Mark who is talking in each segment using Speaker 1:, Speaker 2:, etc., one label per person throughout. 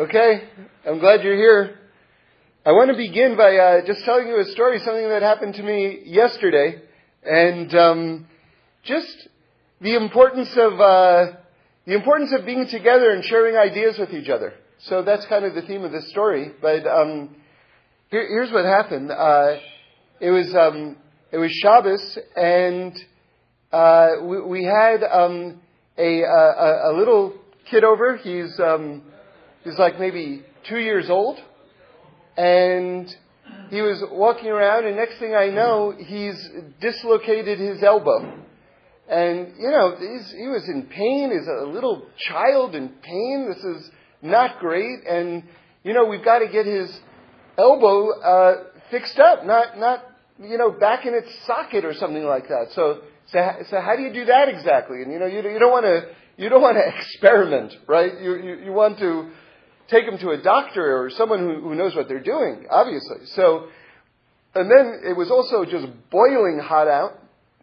Speaker 1: Okay, I'm glad you're here. I want to begin by uh, just telling you a story, something that happened to me yesterday, and um, just the importance of uh, the importance of being together and sharing ideas with each other. So that's kind of the theme of this story. But um, here, here's what happened. Uh, it was um, it was Shabbos, and uh, we, we, had um, a, a, a little kid over. He's um, he's like maybe two years old, and he was walking around, and next thing I know, he's dislocated his elbow. And, you know, he was in pain. He's a little child in pain. This is not great. And, you know, we've got to get his elbow uh, fixed up, not, not, you know, back in its socket or something like that. So, so, so how do you do that exactly? And, you know, you, you don't want to, you don't want to experiment, right? You, you, you want to take them to a doctor or someone who, who knows what they're doing, obviously. So, and then it was also just boiling hot out,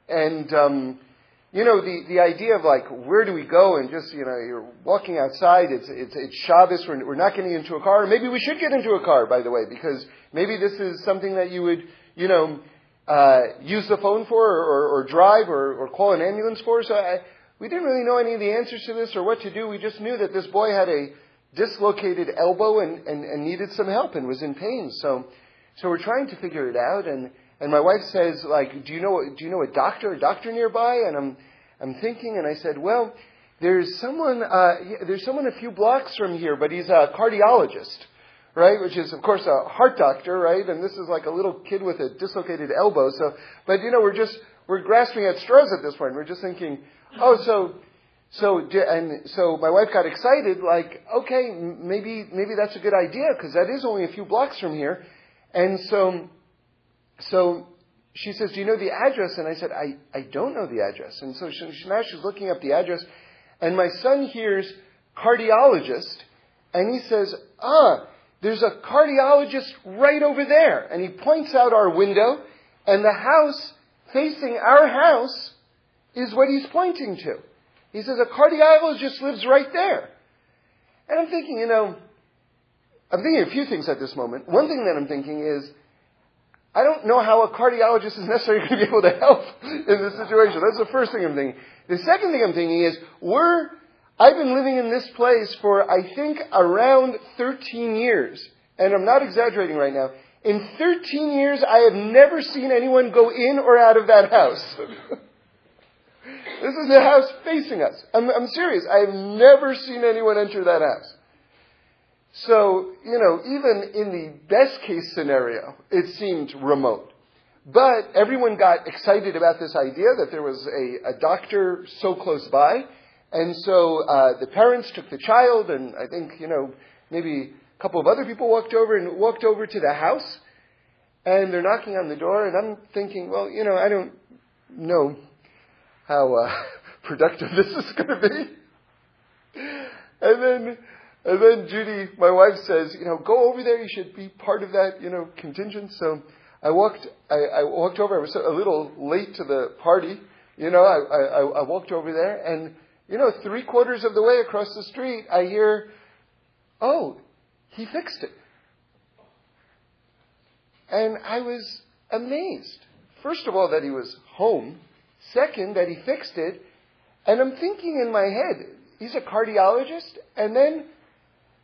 Speaker 1: and um, you know the the idea of like where do we go and just you know you're walking outside. It's it's it's Shabbos. We're, we're not getting into a car. Maybe we should get into a car, by the way, because maybe this is something that you would you know uh, use the phone for or, or, or drive or, or call an ambulance for. So I, we didn't really know any of the answers to this or what to do. We just knew that this boy had a dislocated elbow and, and, and needed some help and was in pain. So, so we're trying to figure it out. And, and my wife says, like, do you know, do you know a doctor, a doctor nearby? And I'm, I'm thinking, and I said, well, there's someone, uh, there's someone a few blocks from here, but he's a cardiologist, right? Which is, of course, a heart doctor, right? And this is like a little kid with a dislocated elbow. So, but you know, we're just, we're grasping at straws at this point. We're just thinking, oh, so so and so my wife got excited, like, okay, maybe maybe that's a good idea because that is only a few blocks from here, and so so she says, do you know the address? And I said, I I don't know the address, and so she, now she's looking up the address, and my son hears cardiologist, and he says, ah, there's a cardiologist right over there, and he points out our window, and the house facing our house is what he's pointing to. He says, a cardiologist just lives right there. And I'm thinking, you know, I'm thinking a few things at this moment. One thing that I'm thinking is, I don't know how a cardiologist is necessarily going to be able to help in this situation. That's the first thing I'm thinking. The second thing I'm thinking is, we're, I've been living in this place for, I think, around 13 years. And I'm not exaggerating right now. In 13 years, I have never seen anyone go in or out of that house. This is the house facing us. I'm, I'm serious. I've never seen anyone enter that house. So, you know, even in the best case scenario, it seemed remote. But everyone got excited about this idea that there was a, a doctor so close by. And so uh, the parents took the child, and I think, you know, maybe a couple of other people walked over and walked over to the house. And they're knocking on the door, and I'm thinking, well, you know, I don't know how uh, productive this is going to be. And then, and then Judy, my wife says, you know, go over there. You should be part of that, you know, contingent. So I walked, I, I walked over. I was a little late to the party. You know, I, I, I walked over there and, you know, three quarters of the way across the street, I hear, oh, he fixed it. And I was amazed. First of all, that he was home. Second, that he fixed it. And I'm thinking in my head, he's a cardiologist. And then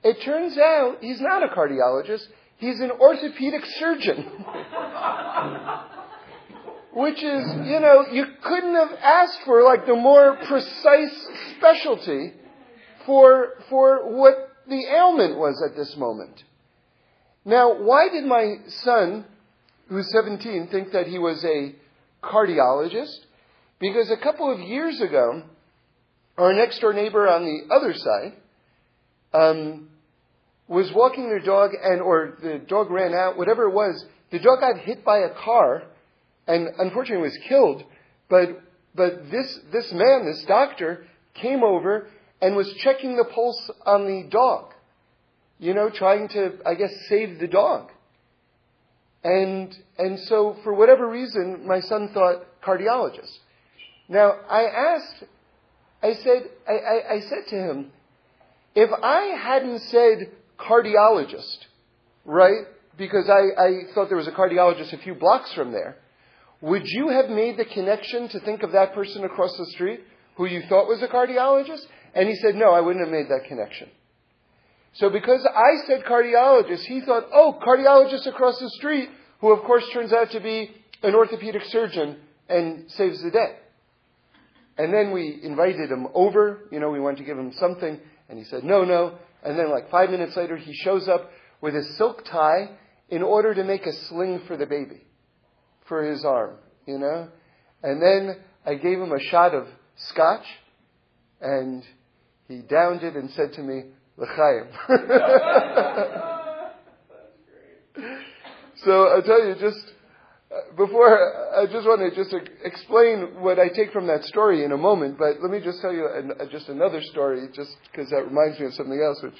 Speaker 1: it turns out he's not a cardiologist. He's an orthopedic surgeon. Which is, you know, you couldn't have asked for like the more precise specialty for, for what the ailment was at this moment. Now, why did my son, who's 17, think that he was a cardiologist? Because a couple of years ago, our next door neighbor on the other side um, was walking their dog, and or the dog ran out, whatever it was. The dog got hit by a car, and unfortunately was killed. But but this this man, this doctor, came over and was checking the pulse on the dog. You know, trying to, I guess, save the dog. And and so for whatever reason, my son thought cardiologist. Now, I asked, I said, I, I, I said to him, if I hadn't said cardiologist, right? Because I, I thought there was a cardiologist a few blocks from there. Would you have made the connection to think of that person across the street who you thought was a cardiologist? And he said, no, I wouldn't have made that connection. So because I said cardiologist, he thought, oh, cardiologist across the street, who of course turns out to be an orthopedic surgeon and saves the day. And then we invited him over, you know, we wanted to give him something, and he said, no, no. And then like five minutes later, he shows up with a silk tie in order to make a sling for the baby, for his arm, you know. And then I gave him a shot of scotch, and he downed it and said to me, L'chaim. so I'll tell you just, before, I just want to just explain what I take from that story in a moment, but let me just tell you an, uh, just another story, just because that reminds me of something else, which,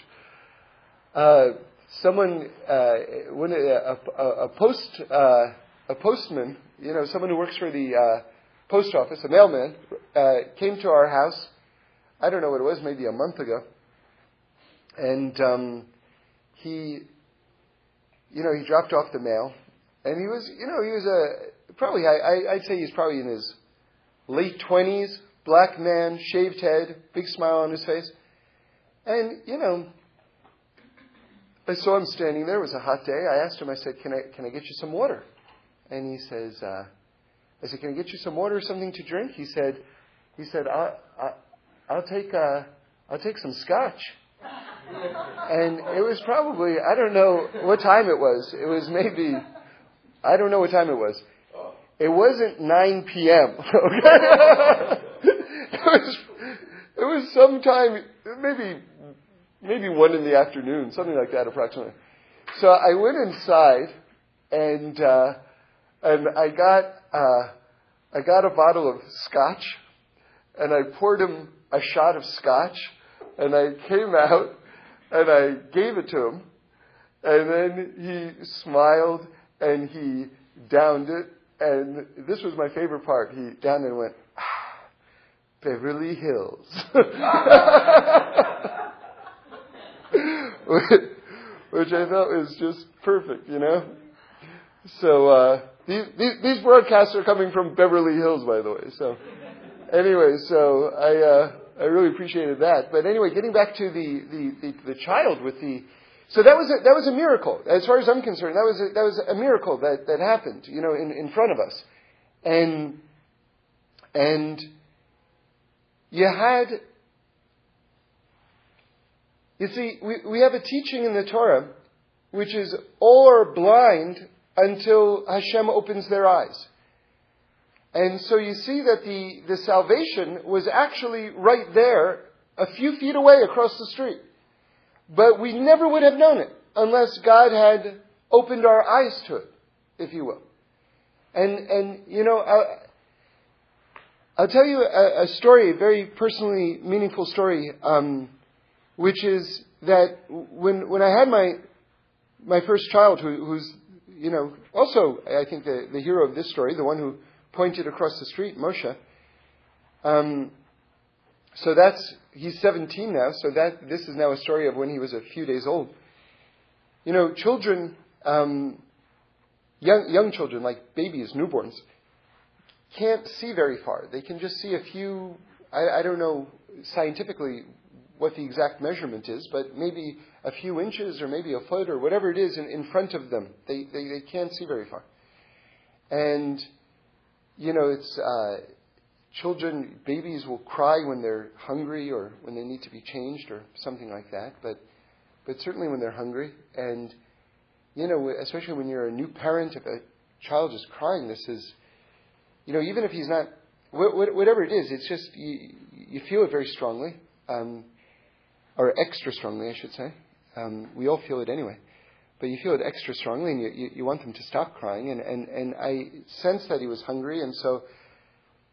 Speaker 1: uh, someone, uh, when a, a, a post, uh, a postman, you know, someone who works for the uh, post office, a mailman, came to our house. I don't know what it was, maybe a month ago, and um, he, you know, he dropped off the mail, and he was, you know, he was a probably I, I'd say he's probably in his late twenties, black man, shaved head, big smile on his face, and you know, I saw him standing there. It was a hot day. I asked him. I said, "Can I can I get you some water?" And he says, uh, "I said, can I get you some water or something to drink?" He said, "He said I'll, I'll take uh, I'll take some scotch." and it was probably I don't know what time it was. It was maybe I don't know what time it was. It wasn't 9 p.m. Okay, it was it was sometime maybe maybe one in the afternoon, something like that, approximately. So I went inside and uh, and I got uh, I got a bottle of scotch and I poured him a shot of scotch and I came out and I gave it to him. And then he smiled and he downed it. And this was my favorite part. He downed it and went, ah, Beverly Hills. Which I thought was just perfect, you know? So, uh, these, these, these broadcasts are coming from Beverly Hills, by the way. So, anyway, so I, uh, I really appreciated that. But anyway, getting back to the, the, the, the child with the, so that was a, that was a miracle. As far as I'm concerned, that was a, that was a miracle that, that happened, you know, in, in front of us. And, and you had, you see, we, we have a teaching in the Torah which is all are blind until Hashem opens their eyes. And so you see that the, the salvation was actually right there, a few feet away across the street. But we never would have known it unless God had opened our eyes to it, if you will. And, and you know, I'll, I'll tell you a, a, story, a very personally meaningful story, um, which is that when, when I had my, my first child, who, who's, you know, also, I think, the, the hero of this story, the one who pointed across the street, Moshe. Um, so that's he's 17 now. So that this is now a story of when he was a few days old. You know, children, um, young young children like babies, newborns, can't see very far. They can just see a few. I, I don't know scientifically what the exact measurement is, but maybe a few inches or maybe a foot or whatever it is in, in front of them. They, they, they can't see very far. And you know, it's uh, children, babies will cry when they're hungry or when they need to be changed or something like that. But but certainly when they're hungry, and you know, especially when you're a new parent, if a child is crying, this is, you know, even if he's not, whatever it is, it's just you, you feel it very strongly, um, or extra strongly, I should say. Um, we all feel it anyway but you feel it extra strongly and you, you, you want them to stop crying. And, and, and I sensed that he was hungry, and so,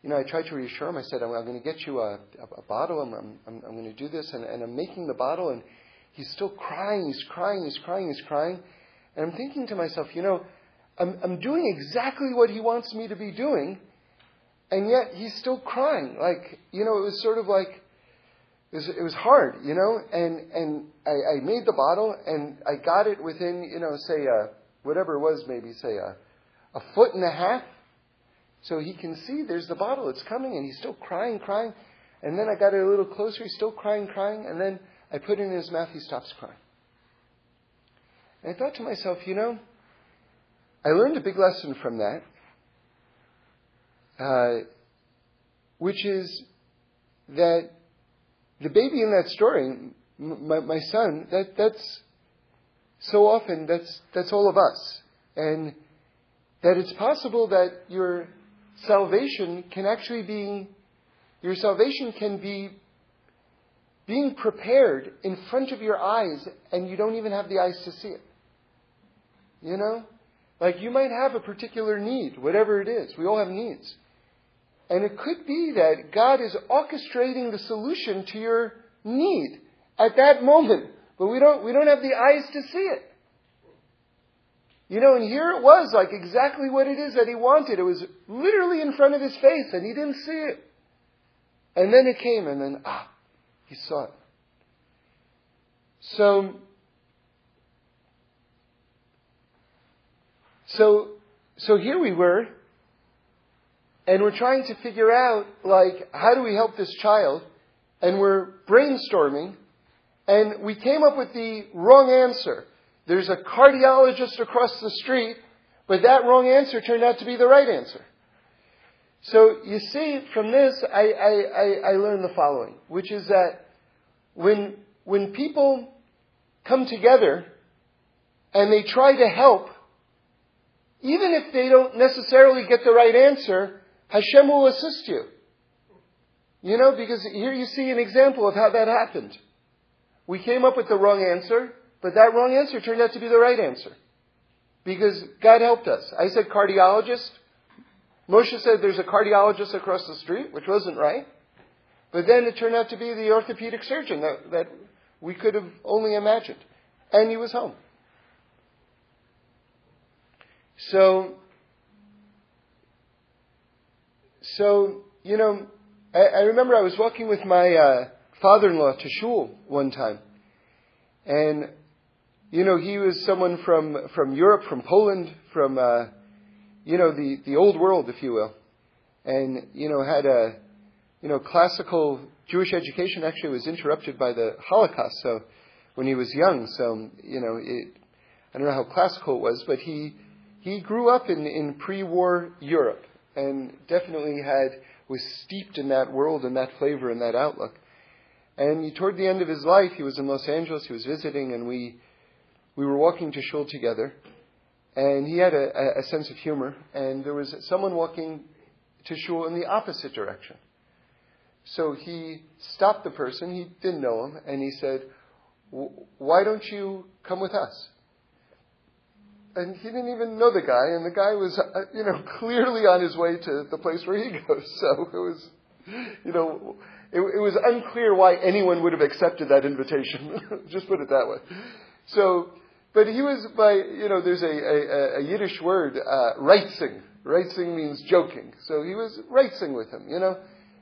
Speaker 1: you know, I tried to reassure him. I said, I'm, I'm going to get you a, a, a bottle, I'm, I'm, I'm going to do this, and, and I'm making the bottle, and he's still crying, he's crying, he's crying, he's crying. And I'm thinking to myself, you know, I'm, I'm doing exactly what he wants me to be doing, and yet he's still crying. Like, you know, it was sort of like, it was, it was hard, you know, and, and I, I made the bottle and I got it within, you know, say, uh, whatever it was, maybe say a, a foot and a half. So he can see there's the bottle, it's coming, and he's still crying, crying. And then I got it a little closer, he's still crying, crying, and then I put it in his mouth, he stops crying. And I thought to myself, you know, I learned a big lesson from that, uh, which is that the baby in that story, my, my son, that, that's so often that's that's all of us, and that it's possible that your salvation can actually be your salvation can be being prepared in front of your eyes, and you don't even have the eyes to see it. You know, like you might have a particular need, whatever it is. We all have needs. And it could be that God is orchestrating the solution to your need at that moment, but we don't, we don't have the eyes to see it. You know, and here it was like exactly what it is that he wanted. It was literally in front of his face and he didn't see it. And then it came and then, ah, he saw it. So, so, so here we were and we're trying to figure out, like, how do we help this child? And we're brainstorming, and we came up with the wrong answer. There's a cardiologist across the street, but that wrong answer turned out to be the right answer. So you see, from this, I, I, I, learned the following, which is that when, when people come together and they try to help, even if they don't necessarily get the right answer, Hashem will assist you. You know, because here you see an example of how that happened. We came up with the wrong answer, but that wrong answer turned out to be the right answer. Because God helped us. I said cardiologist. Moshe said there's a cardiologist across the street, which wasn't right. But then it turned out to be the orthopedic surgeon that, that we could have only imagined. And he was home. So So, you know, I, I remember I was walking with my uh, father-in-law to shul one time, and you know, he was someone from from Europe, from Poland, from uh, you know the the old world, if you will, and you know had a you know classical Jewish education. Actually, was interrupted by the Holocaust. So when he was young, so you know, it, I don't know how classical it was, but he he grew up in in pre-war Europe, and definitely had was steeped in that world and that flavor and that outlook. And toward the end of his life, he was in Los Angeles. He was visiting, and we we were walking to shul together. And he had a, a sense of humor. And there was someone walking to shul in the opposite direction. So he stopped the person. He didn't know him, and he said, "Why don't you come with us?" and he didn't even know the guy, and the guy was, uh, you know, clearly on his way to the place where he goes. So it was, you know, it, it was unclear why anyone would have accepted that invitation. Just put it that way. So, but he was by, you know, there's a, a, a Yiddish word, uh, reitzing. Reitzing means joking. So he was reitzing with him, you know.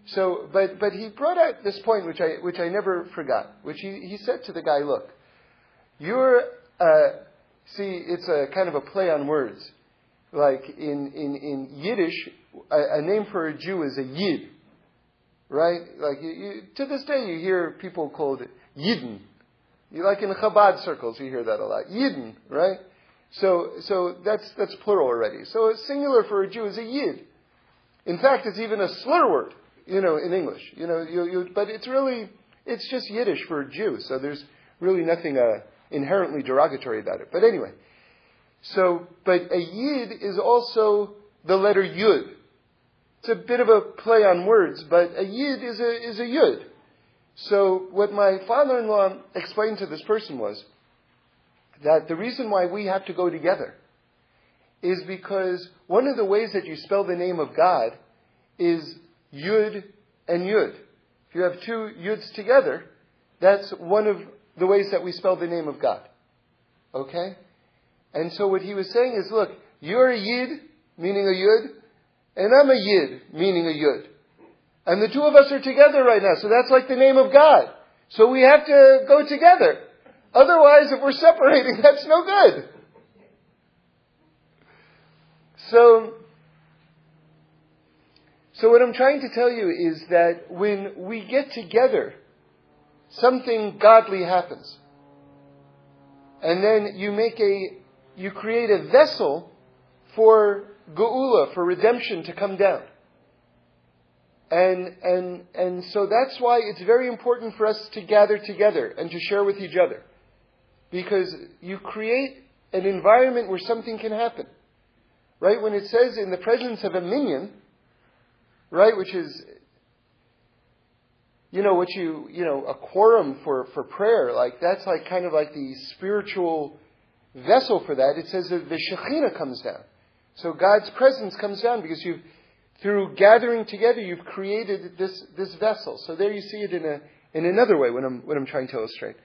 Speaker 1: So, but, but he brought out this point, which I, which I never forgot, which he, he said to the guy, look, you're, uh, See, it's a kind of a play on words. Like in, in, in Yiddish, a, a name for a Jew is a Yid. Right? Like you, you, to this day, you hear people called Yidden. You like in Chabad circles, you hear that a lot. Yidden, right? So, so that's that's plural already. So a singular for a Jew is a Yid. In fact, it's even a slur word, you know, in English. You know, you, you, but it's really it's just Yiddish for a Jew. So there's really nothing uh, inherently derogatory about it. But anyway, so, but a yid is also the letter yud. It's a bit of a play on words, but a yid is a, is a yud. So what my father-in-law explained to this person was that the reason why we have to go together is because one of the ways that you spell the name of God is yud and yud. If you have two yuds together, that's one of the ways that we spell the name of God. Okay? And so what he was saying is, look, you're a Yid, meaning a Yud, and I'm a Yid, meaning a Yud. And the two of us are together right now, so that's like the name of God. So we have to go together. Otherwise, if we're separating, that's no good. So, so what I'm trying to tell you is that when we get together, something godly happens. And then you make a, you create a vessel for geula, for redemption to come down. And, and, and so that's why it's very important for us to gather together and to share with each other. Because you create an environment where something can happen. Right? When it says in the presence of a minyan, right, which is, you know, what you, you know, a quorum for, for prayer, like that's like kind of like the spiritual vessel for that. It says that the Shekhinah comes down. So God's presence comes down because you've, through gathering together, you've created this, this vessel. So there you see it in a, in another way when I'm, what I'm trying to illustrate.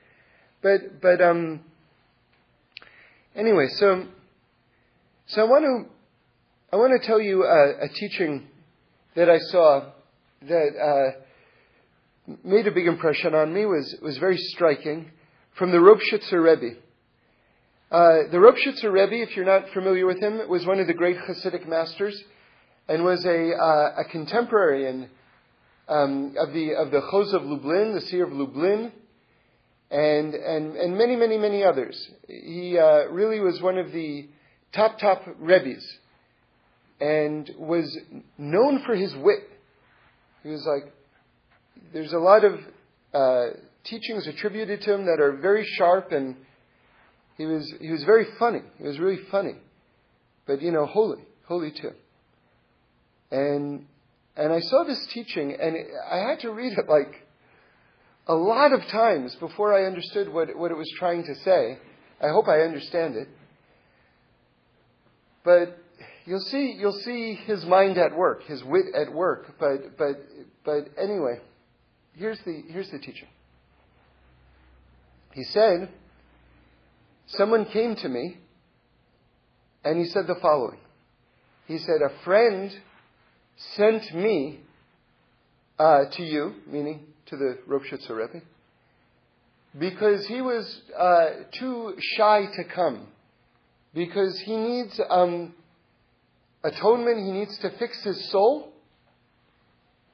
Speaker 1: But, but, um, anyway, so, so I want to, I want to tell you a, a teaching that I saw that, uh, made a big impression on me, was, was very striking, from the Ropshitzer Rebbe. Uh, the Ropshitzer Rebbe, if you're not familiar with him, was one of the great Hasidic masters and was a, uh, a contemporary um, of the of the Chozeh of Lublin, the seer of Lublin, and and and many many many others. He uh, really was one of the top top rebbes, and was known for his wit. He was like, there's a lot of uh, teachings attributed to him that are very sharp, and he was he was very funny. He was really funny, but you know, holy, holy too. And, and I saw this teaching, and I had to read it like a lot of times before I understood what, what it was trying to say. I hope I understand it. But you'll see, you'll see his mind at work, his wit at work. But, but, but anyway, here's the, here's the teaching. He said, Someone came to me and he said the following. He said, A friend sent me uh, to you, meaning to the Ropshitzer Rebbe, because he was uh, too shy to come, because he needs um, atonement, he needs to fix his soul,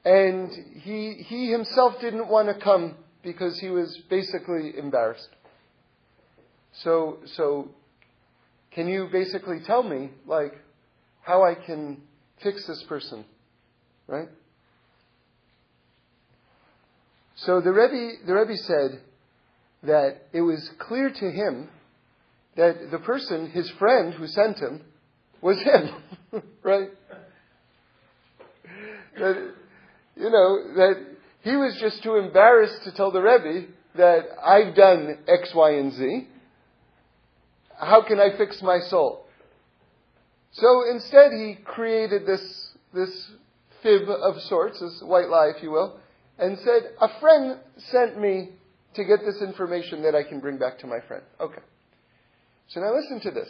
Speaker 1: and he, he himself didn't want to come because he was basically embarrassed. So, so can you basically tell me, like, how I can fix this person, right? So the Rebbe, the Rebbe said that it was clear to him that the person, his friend who sent him, was him, right? That, you know, that he was just too embarrassed to tell the Rebbe that I've done X, Y, and Z. How can I fix my soul? So instead, he created this, this fib of sorts, this white lie, if you will, and said, A friend sent me to get this information that I can bring back to my friend. Okay. So now listen to this.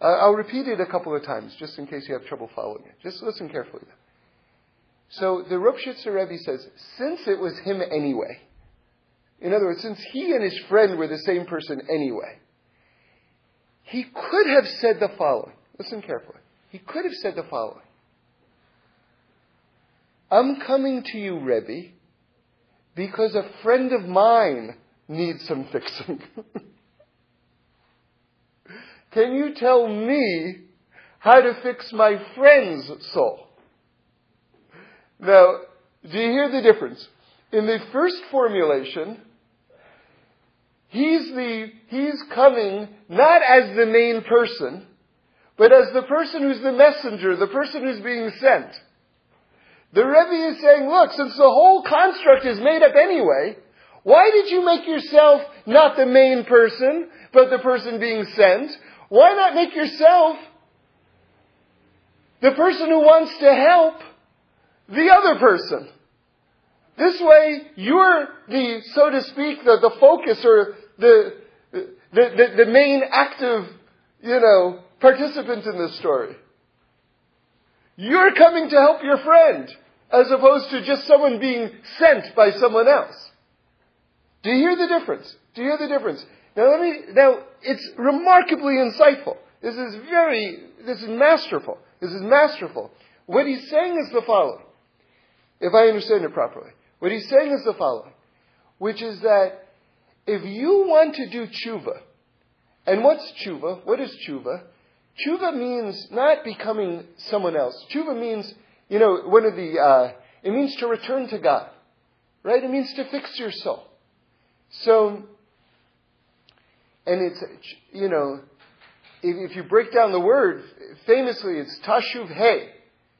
Speaker 1: Uh, I'll repeat it a couple of times just in case you have trouble following it. Just listen carefully. So the Ropshitzer Rebbe says, since it was him anyway, in other words, since he and his friend were the same person anyway, he could have said the following. Listen carefully. He could have said the following. I'm coming to you, Rebbe, because a friend of mine needs some fixing. Can you tell me how to fix my friend's soul? Now, do you hear the difference? In the first formulation, He's the, he's coming not as the main person, but as the person who's the messenger, the person who's being sent. The Rebbe is saying, look, since the whole construct is made up anyway, why did you make yourself not the main person, but the person being sent? Why not make yourself the person who wants to help the other person? This way, you're the, so to speak, the, the focus or the, the, the, the main active, you know, participant in this story. You're coming to help your friend, as opposed to just someone being sent by someone else. Do you hear the difference? Do you hear the difference? Now let me, now, it's remarkably insightful. This is very, this is masterful. This is masterful. What he's saying is the following, if I understand it properly. What he's saying is the following, which is that if you want to do tshuva, and what's tshuva? What is tshuva? Tshuva means not becoming someone else. Tshuva means, you know, one of the, uh, it means to return to God. Right? It means to fix your soul. So, and it's, you know, if, if you break down the word, famously it's tashuv hey.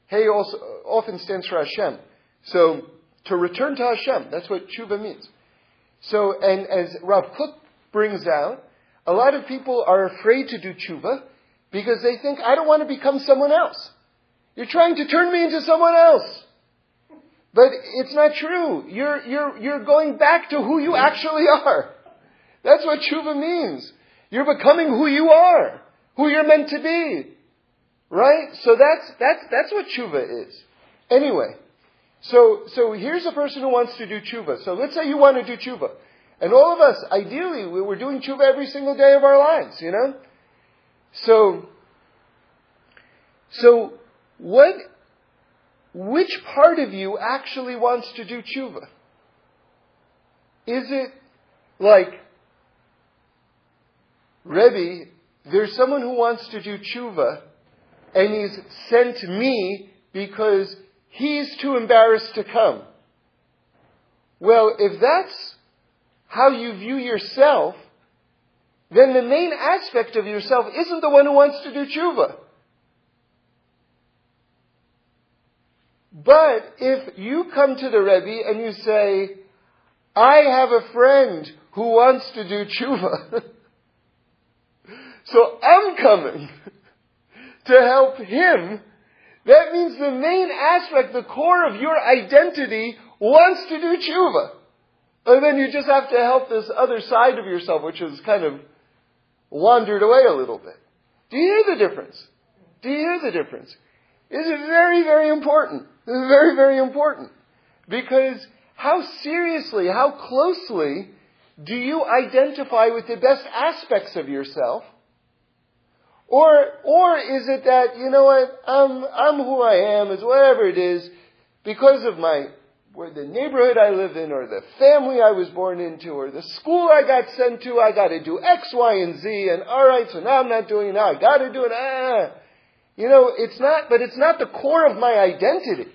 Speaker 1: Hey also often stands for Hashem. So, to return to Hashem, that's what tshuva means. So, and as Rav Kook brings out, a lot of people are afraid to do tshuva because they think, I don't want to become someone else. You're trying to turn me into someone else. But it's not true. You're, you're, you're going back to who you actually are. That's what tshuva means. You're becoming who you are, who you're meant to be. Right? So that's, that's, that's what tshuva is. Anyway, so, so here's a person who wants to do tshuva. So let's say you want to do tshuva. And all of us, ideally, we're doing tshuva every single day of our lives, you know? So, so what, which part of you actually wants to do tshuva? Is it like, Rebbe, there's someone who wants to do tshuva, and he's sent me because he's too embarrassed to come. Well, if that's how you view yourself, then the main aspect of yourself isn't the one who wants to do tshuva. But if you come to the Rebbe and you say, I have a friend who wants to do tshuva, so I'm coming to help him, that means the main aspect, the core of your identity wants to do tshuva. And then you just have to help this other side of yourself, which has kind of wandered away a little bit. Do you hear the difference? Do you hear the difference? This is very, very important. This is very, very important. Because how seriously, how closely do you identify with the best aspects of yourself? Or, or is it that, you know what, I'm, I'm who I am, is whatever it is, because of my where the neighborhood I live in, or the family I was born into, or the school I got sent to, I got to do X, Y, and Z, and all right, so now I'm not doing it. Now I got to do it. Ah, you know, it's not, but it's not the core of my identity.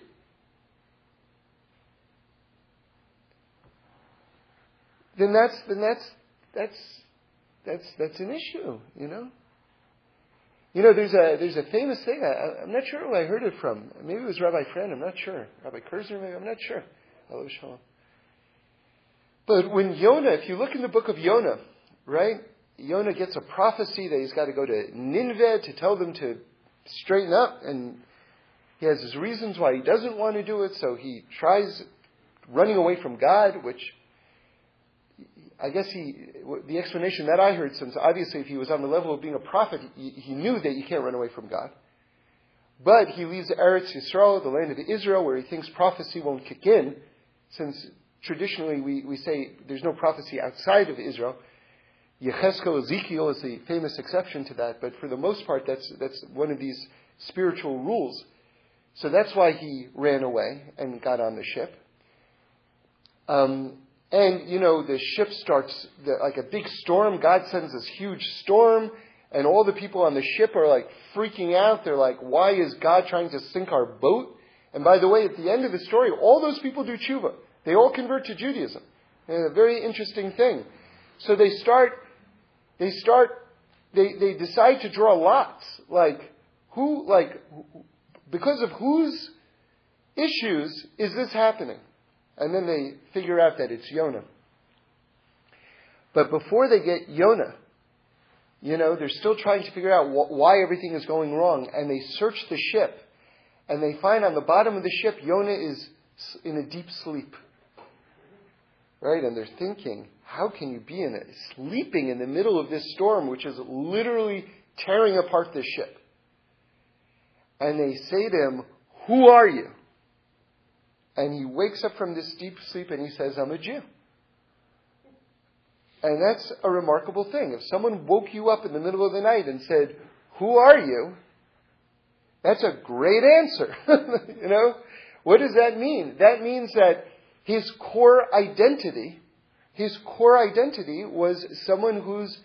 Speaker 1: Then that's then that's that's that's that's an issue, you know. You know, there's a there's a famous thing. I, am not sure who I heard it from. Maybe it was Rabbi Friend. I'm not sure. Rabbi Kurzner. Maybe I'm not sure. Hello, Shalom. But when Yonah, if you look in the book of Yonah, right? Yonah gets a prophecy that he's got to go to Nineveh to tell them to straighten up, and he has his reasons why he doesn't want to do it. So he tries running away from God, which I guess he, the explanation that I heard, since obviously if he was on the level of being a prophet, he, knew that you can't run away from God. But he leaves Eretz Yisrael, the land of Israel, where he thinks prophecy won't kick in, since traditionally we, we say there's no prophecy outside of Israel. Yechezkel, Ezekiel is the famous exception to that, but for the most part, that's, that's one of these spiritual rules. So that's why he ran away and got on the ship. Um, and, you know, the ship starts, the, like a big storm. God sends this huge storm, and all the people on the ship are like freaking out. They're like, why is God trying to sink our boat? And by the way, at the end of the story, all those people do tshuva. They all convert to Judaism. And a very interesting thing. So they start, they start, they, they decide to draw lots. Like, who, like, because of whose issues is this happening? And then they figure out that it's Yonah. But before they get Yonah, you know, they're still trying to figure out wh- why everything is going wrong. And they search the ship. And they find on the bottom of the ship, Yonah is in a deep sleep. Right? And they're thinking, how can you be in it? Sleeping in the middle of this storm, which is literally tearing apart the ship. And they say to him, Who are you? And he wakes up from this deep sleep and he says, I'm a Jew. And that's a remarkable thing. If someone woke you up in the middle of the night and said, Who are you? That's a great answer. you know? What does that mean? That means that his core identity, his core identity was someone who's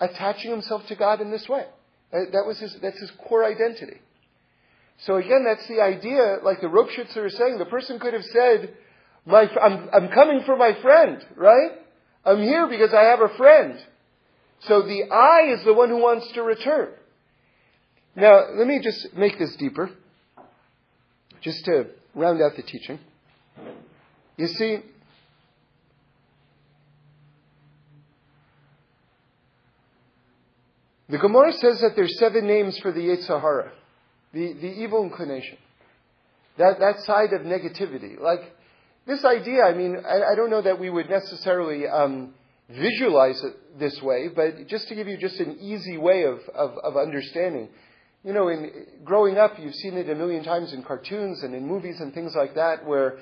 Speaker 1: attaching himself to God in this way. Uh, that was his, that's his core identity. So again, that's the idea, like the Ropshitzer is saying, the person could have said, my, I'm, I'm coming for my friend, right? I'm here because I have a friend. So the I is the one who wants to return. Now, let me just make this deeper, just to round out the teaching. You see, the Gemara says that there's seven names for the Yetzer Hara, the, the evil inclination. That, that side of negativity. Like, this idea, I mean, I, I don't know that we would necessarily um, visualize it this way, but just to give you just an easy way of, of, of understanding. You know, in growing up, you've seen it a million times in cartoons and in movies and things like that, where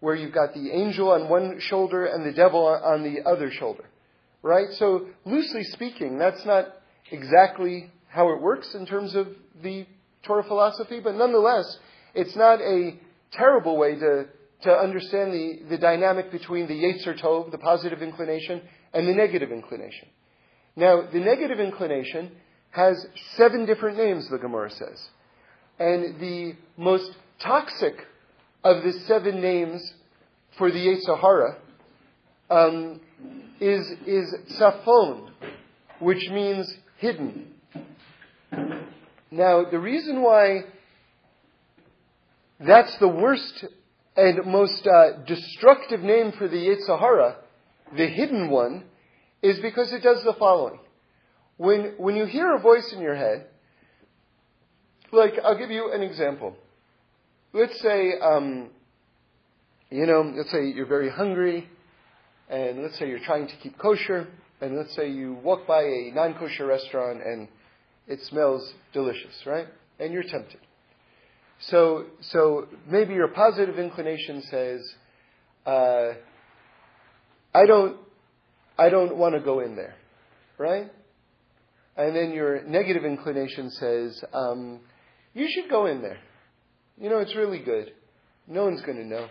Speaker 1: where you've got the angel on one shoulder and the devil on the other shoulder, right? So loosely speaking, that's not exactly how it works in terms of the Torah philosophy, but nonetheless, it's not a terrible way to to understand the, the dynamic between the Yetzer Tov, the positive inclination, and the negative inclination. Now, the negative inclination has seven different names, the Gemara says. And the most toxic of the seven names for the Yetzer Hara um, is, is Tzafon, which means hidden. Now, the reason why that's the worst and most uh, destructive name for the Yetzer Hara, the hidden one, is because it does the following. When, when you hear a voice in your head, like, I'll give you an example. Let's say, um, you know, let's say you're very hungry, and let's say you're trying to keep kosher, and let's say you walk by a non kosher restaurant and it smells delicious, right? And you're tempted. So, so maybe your positive inclination says, uh, I don't, I don't want to go in there, right? And then your negative inclination says, um, you should go in there. You know, it's really good. No one's going to know.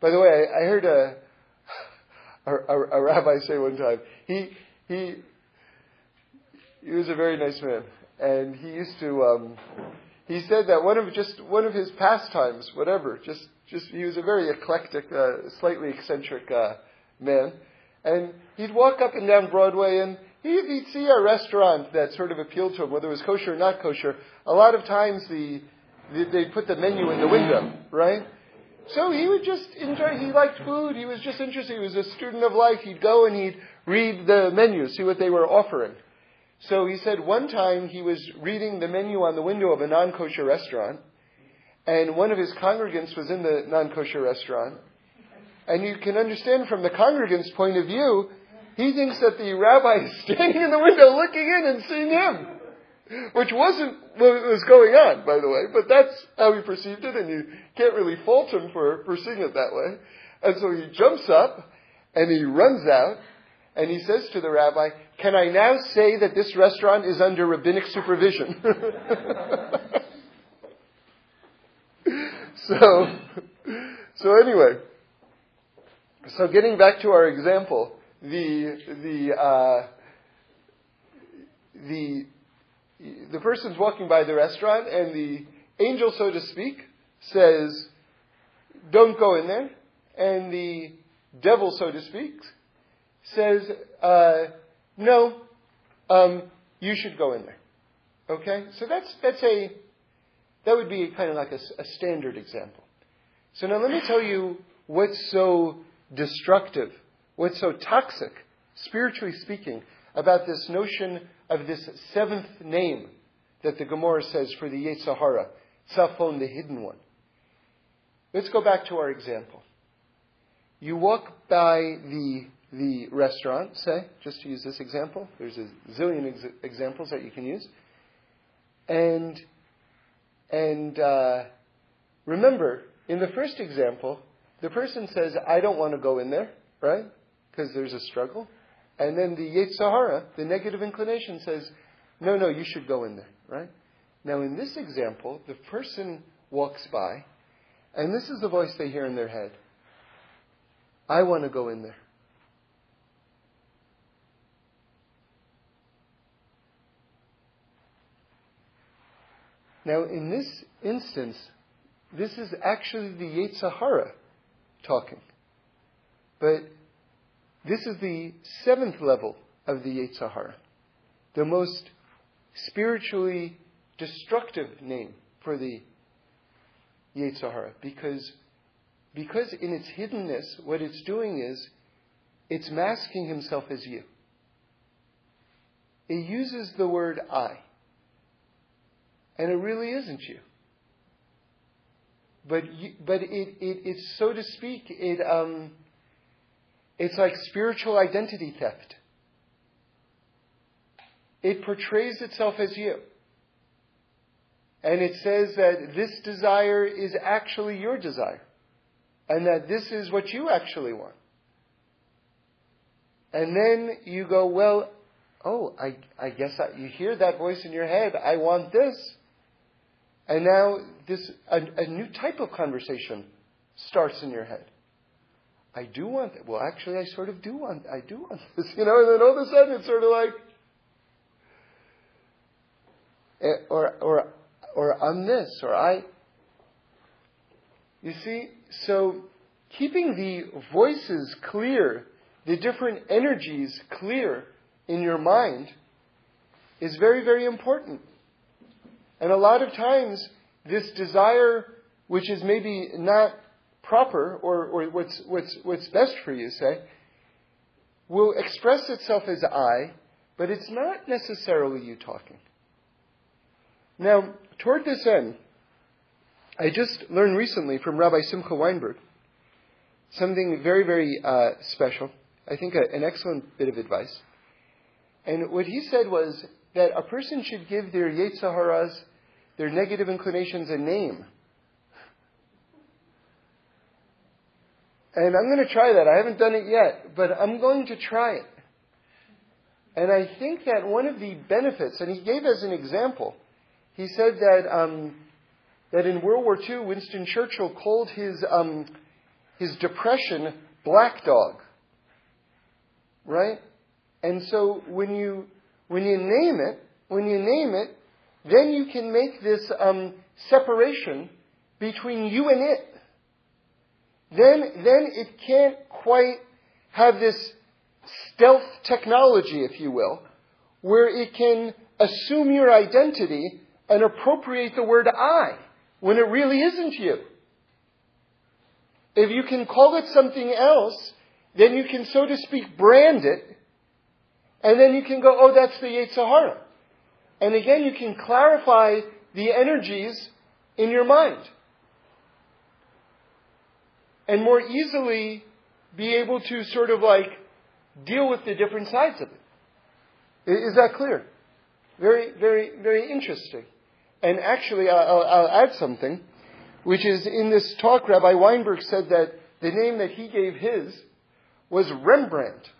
Speaker 1: By the way, I, I heard a, a, a, rabbi say one time, he, he, he was a very nice man, and he used to, um, he said that one of just one of his pastimes, whatever, just just he was a very eclectic, uh, slightly eccentric uh, man, and he'd walk up and down Broadway and he'd, see a restaurant that sort of appealed to him, whether it was kosher or not kosher. A lot of times the, the they'd put the menu in the window, right? So he would just enjoy. He liked food. He was just interested. He was a student of life. He'd go and he'd read the menu, see what they were offering. So he said one time he was reading the menu on the window of a non kosher restaurant, and one of his congregants was in the non kosher restaurant. And you can understand from the congregant's point of view, he thinks that the rabbi is standing in the window looking in and seeing him. Which wasn't what was going on, by the way, but that's how he perceived it, and you can't really fault him for, perceiving it that way. And so he jumps up, and he runs out, and he says to the rabbi, Can I now say that this restaurant is under rabbinic supervision? so, so anyway, so getting back to our example, the, the, uh, the, the person's walking by the restaurant and the angel, so to speak, says, Don't go in there. And the devil, so to speak, says, uh, no, um, you should go in there. Okay? So that's, that's a, that would be kind of like a, a standard example. So now let me tell you what's so destructive, what's so toxic, spiritually speaking, about this notion of this seventh name that the Gemara says for the Yetzer Hara, Tzafon, the hidden one. Let's go back to our example. You walk by the the restaurant, say, just to use this example. There's a zillion ex- examples that you can use. And, and uh, remember, in the first example, the person says, I don't want to go in there, right? Because there's a struggle. And then the Yetzer Hara, the negative inclination, says, no, no, you should go in there, right? Now, in this example, the person walks by, and this is the voice they hear in their head I want to go in there. Now, in this instance, this is actually the Yetzer Hara talking. But this is the seventh level of the Yetzer Hara, the most spiritually destructive name for the Yetzer Hara, because, because in its hiddenness, what it's doing is it's masking himself as you. It uses the word I, and it really isn't you. But you, but it, it it's so to speak it um, it's like spiritual identity theft. It portrays itself as you. And it says that this desire is actually your desire. And that this is what you actually want. And then you go, well, oh, I, I guess I, you hear that voice in your head, I want this. And now this, a, a new type of conversation starts in your head. I do want that. Well, actually, I sort of do want, I do want this, you know, and then all of a sudden it's sort of like, Eh, or, or, or on this, or I. You see, so keeping the voices clear, the different energies clear in your mind is very, very important. And a lot of times, this desire, which is maybe not proper or, or what's, what's, what's best for you, say, will express itself as I, but it's not necessarily you talking. Now, toward this end, I just learned recently from Rabbi Simcha Weinberg something very, very uh, special. I think a, an excellent bit of advice. And what he said was that a person should give their Yetzer Haras, their negative inclinations, a name. And I'm going to try that. I haven't done it yet, but I'm going to try it. And I think that one of the benefits, and he gave as an example, he said that um, that in World War II, Winston Churchill called his um, his depression black dog. Right? And so when you when you name it, when you name it, then you can make this um, separation between you and it. Then then it can't quite have this stealth technology, if you will, where it can assume your identity and appropriate the word I when it really isn't you. If you can call it something else, then you can, so to speak, brand it, and then you can go, oh, that's the Yetzer Hara. And again, you can clarify the energies in your mind. And more easily be able to sort of like deal with the different sides of it. Is that clear? Very, very, very interesting. And actually, I'll, I'll add something, which is in this talk, Rabbi Weinberg said that the name that he gave his was Rembrandt.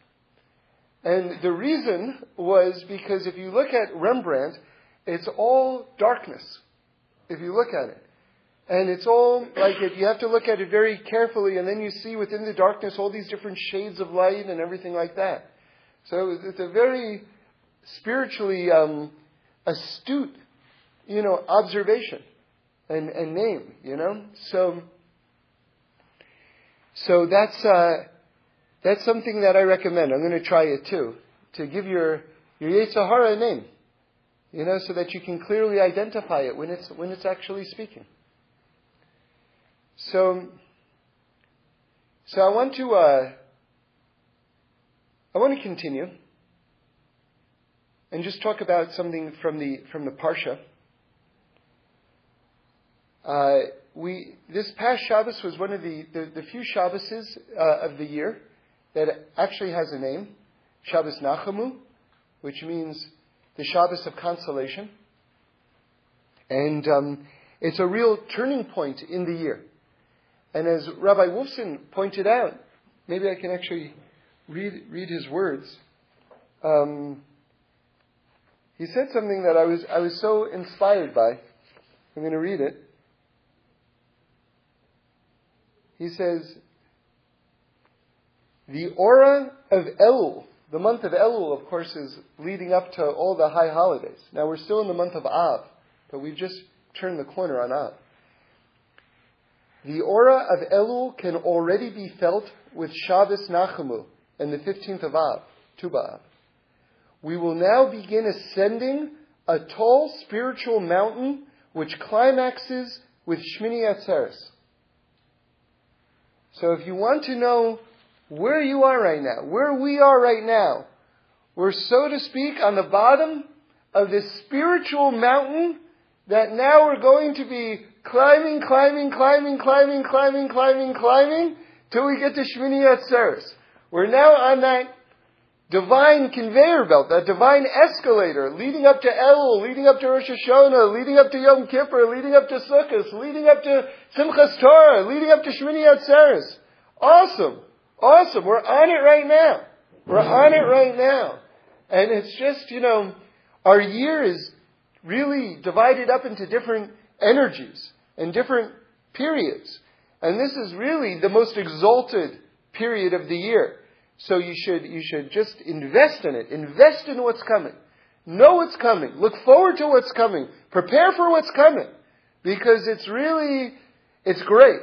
Speaker 1: And the reason was because if you look at Rembrandt, it's all darkness. If you look at it. And it's all like it, you have to look at it very carefully, and then you see within the darkness all these different shades of light and everything like that. So it's a very spiritually um, astute you know, observation and, and name, you know? So, so that's, uh, that's something that I recommend. I'm going to try it too. To give your, your Yetzer Hara a name. You know, so that you can clearly identify it when it's, when it's actually speaking. So, so I want to, uh, I want to continue and just talk about something from the, from the Parsha. Uh, we this past Shabbos was one of the, the, the few Shabboses uh, of the year that actually has a name, Shabbos Nachamu, which means the Shabbos of consolation. And um, it's a real turning point in the year. And as Rabbi Wolfson pointed out, maybe I can actually read, read his words. um, he said something that I was, I was so inspired by. I'm going to read it. He says, the aura of Elul, the month of Elul, of course, is leading up to all the high holidays. Now we're still in the month of Av, but we've just turned the corner on Av. The aura of Elul can already be felt with Shabbos Nachamu and the 15th of Av, Tu B'Av. We will now begin ascending a tall spiritual mountain which climaxes with Shmini Atzeres. So if you want to know where you are right now, where we are right now, we're so to speak on the bottom of this spiritual mountain that now we're going to be climbing, climbing, climbing, climbing, climbing, climbing, climbing, till we get to Shmini Atzeres. We're now on that divine conveyor belt, that divine escalator, leading up to Elul, leading up to Rosh Hashanah, leading up to Yom Kippur, leading up to Sukkot, leading up to Simchas Torah, leading up to Shmini Atzeres. Awesome. Awesome. We're on it right now. We're on it right now. And it's just, you know, our year is really divided up into different energies and different periods. And this is really the most exalted period of the year. So you should, you should just invest in it. Invest in what's coming. Know what's coming. Look forward to what's coming. Prepare for what's coming. Because it's really, it's great.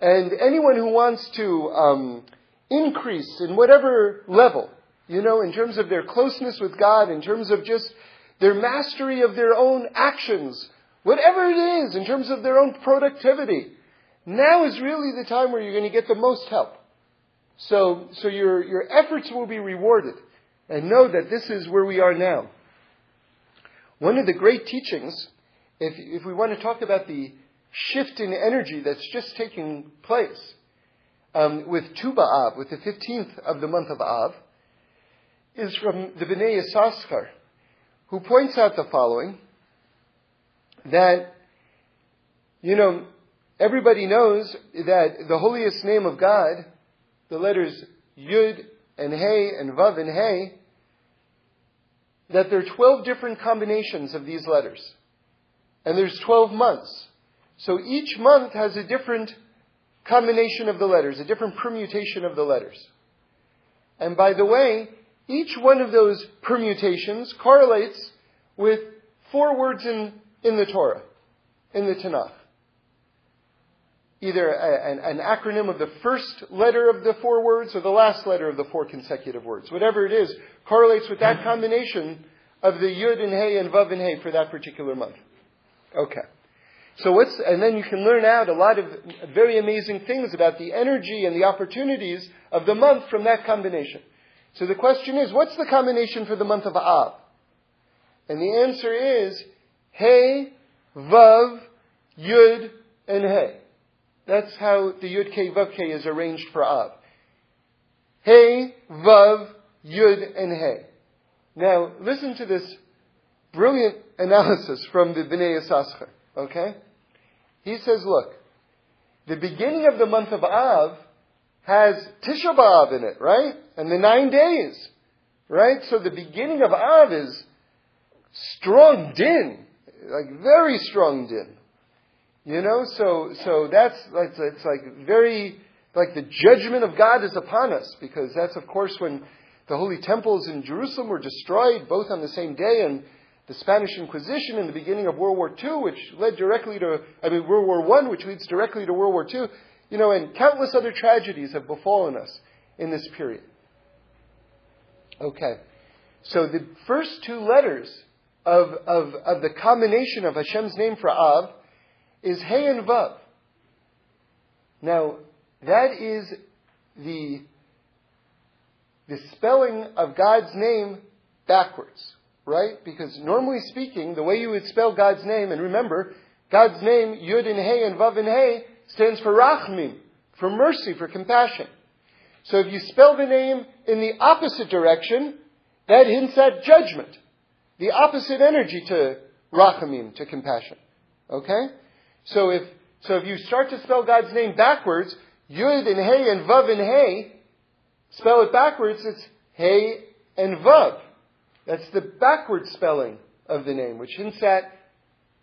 Speaker 1: And anyone who wants to um, increase in whatever level, you know, in terms of their closeness with God, in terms of just their mastery of their own actions, whatever it is, in terms of their own productivity, now is really the time where you're going to get the most help. So, so your, your efforts will be rewarded. And know that this is where we are now. One of the great teachings, if, if we want to talk about the shift in energy that's just taking place um, with Tu B'Av, with the 15th of the month of Av, is from the Bnei Yissaschar, who points out the following, that, you know, everybody knows that the holiest name of God the letters Yud and Hey and Vav and Hey, that there are 12 different combinations of these letters. And there's 12 months. So each month has a different combination of the letters, a different permutation of the letters. And by the way, each one of those permutations correlates with four words in, in the Torah, in the Tanakh either a, an, an, acronym of the first letter of the four words or the last letter of the four consecutive words. Whatever it is, correlates with that combination of the Yud and Hey and Vav and Hey for that particular month. Okay. So what's, and then you can learn out a lot of very amazing things about the energy and the opportunities of the month from that combination. So the question is, what's the combination for the month of Av? And the answer is, Hey, Vav, Yud, and Hey. That's how the Yud K Vav K is arranged for Av. Hey, Vav, Yud, and Hey. Now, listen to this brilliant analysis from the Bnei Yissaschar. Okay? He says, look, the beginning of the month of Av has Tisha B'Av in it, right? And the nine days, right? So the beginning of Av is strong din, like very strong din. You know, so so that's like it's like very like the judgment of God is upon us because that's of course when the holy temples in Jerusalem were destroyed both on the same day and the Spanish Inquisition in the beginning of World War II, which led directly to I mean World War One, which leads directly to World War II, you know, and countless other tragedies have befallen us in this period. Okay. So the first two letters of, of, of the combination of Hashem's name for Av is Hey and Vav. Now, that is the, the spelling of God's name backwards, right? Because normally speaking, the way you would spell God's name, and remember, God's name, Yud and Hey and Vav and Hey, stands for Rachamim, for mercy, for compassion. So if you spell the name in the opposite direction, that hints at judgment. The opposite energy to Rachamim, to compassion. Okay? So if, so if you start to spell God's name backwards, Yud and Hey and Vav and Hey, spell it backwards, it's Hey and Vav. That's the backward spelling of the name, which hints at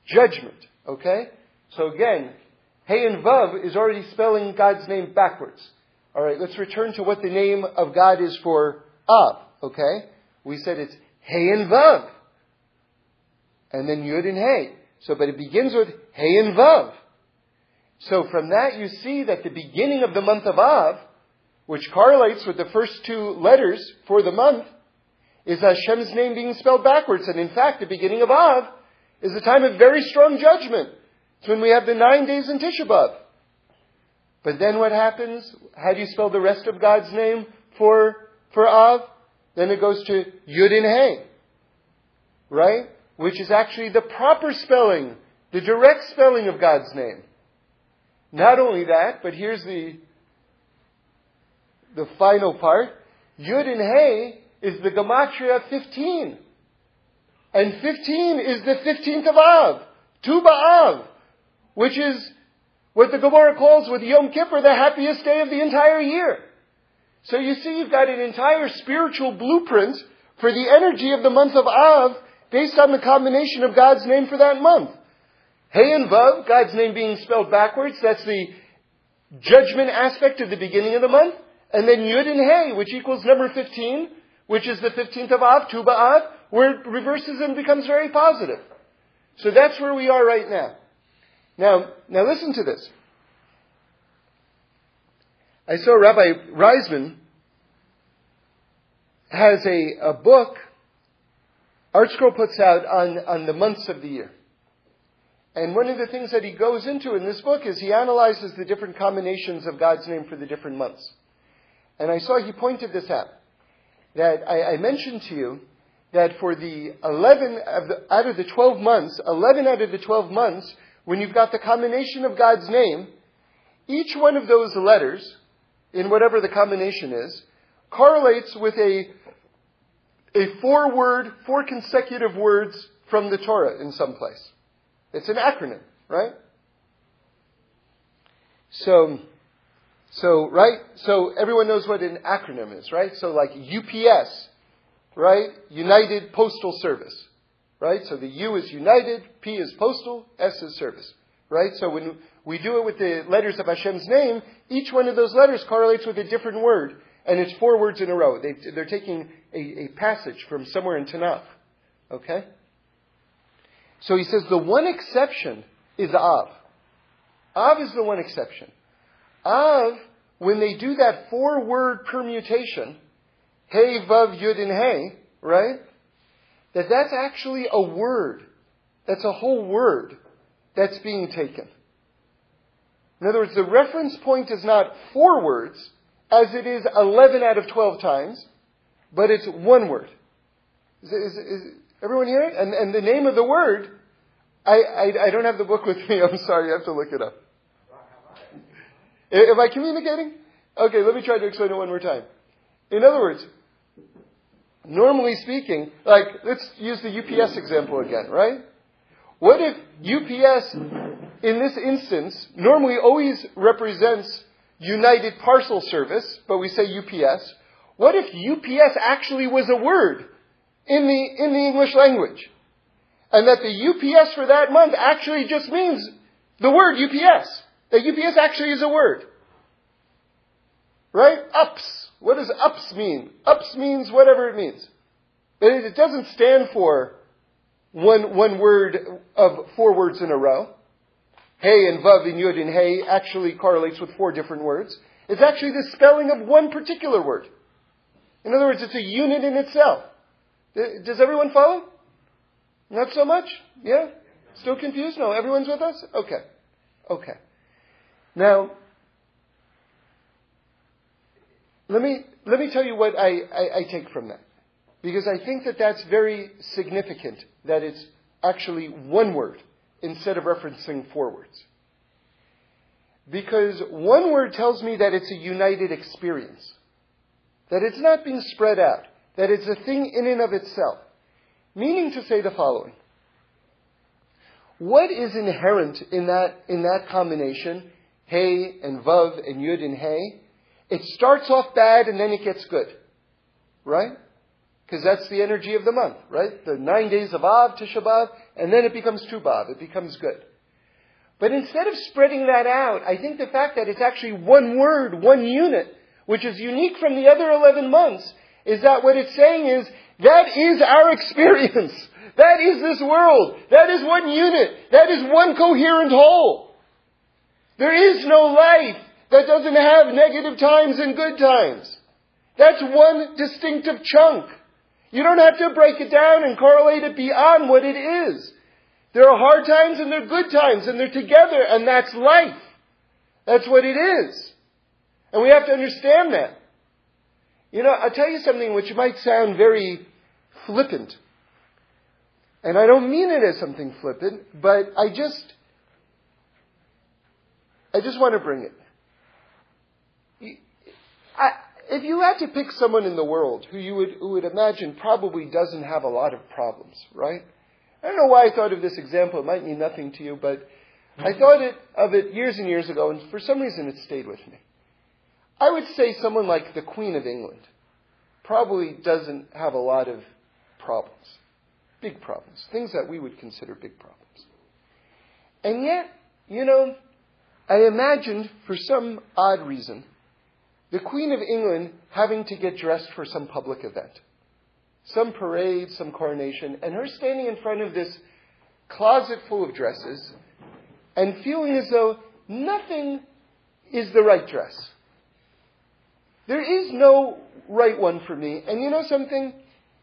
Speaker 1: judgment. Okay? So again, Hey and Vav is already spelling God's name backwards. Alright, let's return to what the name of God is for Av. Okay? We said it's Hey and Vav. And then Yud and Hey. So, but it begins with Hey and Vav. So from that you see that the beginning of the month of Av, which correlates with the first two letters for the month, is Hashem's name being spelled backwards. And in fact, the beginning of Av is a time of very strong judgment. It's when we have the nine days in Tisha B'Av. But then what happens? How do you spell the rest of God's name for, for Av? Then it goes to Yud and. Right? Which is actually the proper spelling, the direct spelling of God's name. Not only that, but here's the, the final part. Yud and Hey is the Gematria 15. And 15 is the 15th of Av, Tu B'Av, which is what the Gemara calls with Yom Kippur the happiest day of the entire year. So you see you've got an entire spiritual blueprint for the energy of the month of Av based on the combination of God's name for that month. Hey and Vav, God's name being spelled backwards, that's the judgment aspect of the beginning of the month. And then Yud and Hey, which equals number 15, which is the 15th of Av, Tu B'Av, where it reverses and becomes very positive. So that's where we are right now. Now, now listen to this. I saw Rabbi Reisman has a, a book ArtScroll puts out on, on the months of the year. And one of the things that he goes into in this book is he analyzes the different combinations of God's name for the different months. And I saw he pointed this out that I, I mentioned to you that for the 11 of the, out of the 12 months, 11 out of the 12 months, when you've got the combination of God's name, each one of those letters, in whatever the combination is, correlates with a, a four word, four consecutive words from the Torah in some place. It's an acronym, right? So, so, right? So everyone knows what an acronym is, right? So like UPS, right? United Postal Service, right? So the U is United, P is Postal, S is Service, right? So when we do it with the letters of Hashem's name, each one of those letters correlates with a different word, and it's four words in a row. They, are taking a, a passage from somewhere in Tanakh, okay? So he says the one exception is Av. Av is the one exception. Av, when they do that four word permutation, Hey, Vav, Yud, and Hey, right? That that's actually a word. That's a whole word that's being taken. In other words, the reference point is not four words, as it is 11 out of 12 times, but it's one word. Is, is, is everyone hear it? And, and the name of the word, I, I, I don't have the book with me. I'm sorry, I have to look it up. Am I communicating? Okay, let me try to explain it one more time. In other words, normally speaking, like, let's use the UPS example again, right? What if UPS, in this instance, normally always represents United Parcel Service, but we say UPS. What if UPS actually was a word in the, in the English language? And that the UPS for that month actually just means the word UPS. That UPS actually is a word. Right? Ups. What does ups mean? Ups means whatever it means. But it doesn't stand for one, one word of four words in a row. Hey and Vav and Yud and Hey actually correlates with four different words. It's actually the spelling of one particular word. In other words, it's a unit in itself. Does everyone follow? Not so much? Yeah? Still confused? No, everyone's with us? Okay. Okay. Now, let me, let me tell you what I, I, I take from that. Because I think that that's very significant, that it's actually one word instead of referencing four words. Because one word tells me that it's a united experience. That it's not being spread out. That it's a thing in and of itself. Meaning to say the following. What is inherent in that, in that combination, Hey and Vav and Yud and Hey? It starts off bad and then it gets good. Right? because that's the energy of the month, right? The nine days of Av, Tisha B'Av, and then it becomes Tu B'Av. It becomes good. But instead of spreading that out, I think the fact that it's actually one word, one unit, which is unique from the other 11 months, is that what it's saying is, that is our experience. That is this world. That is one unit. That is one coherent whole. There is no life that doesn't have negative times and good times. That's one distinctive chunk. You don't have to break it down and correlate it beyond what it is. There are hard times and there are good times and they're together and that's life. That's what it is. And we have to understand that. You know, I'll tell you something which might sound very flippant. And I don't mean it as something flippant, but I just, I just want to bring it. I, if you had to pick someone in the world who you would, who would imagine probably doesn't have a lot of problems, right? I don't know why I thought of this example. It might mean nothing to you, but I mm-hmm. thought it, of it years and years ago, and for some reason it stayed with me. I would say someone like the Queen of England probably doesn't have a lot of problems, big problems, things that we would consider big problems. And yet, you know, I imagined for some odd reason the Queen of England having to get dressed for some public event, some parade, some coronation, and her standing in front of this closet full of dresses and feeling as though nothing is the right dress. There is no right one for me. And you know something?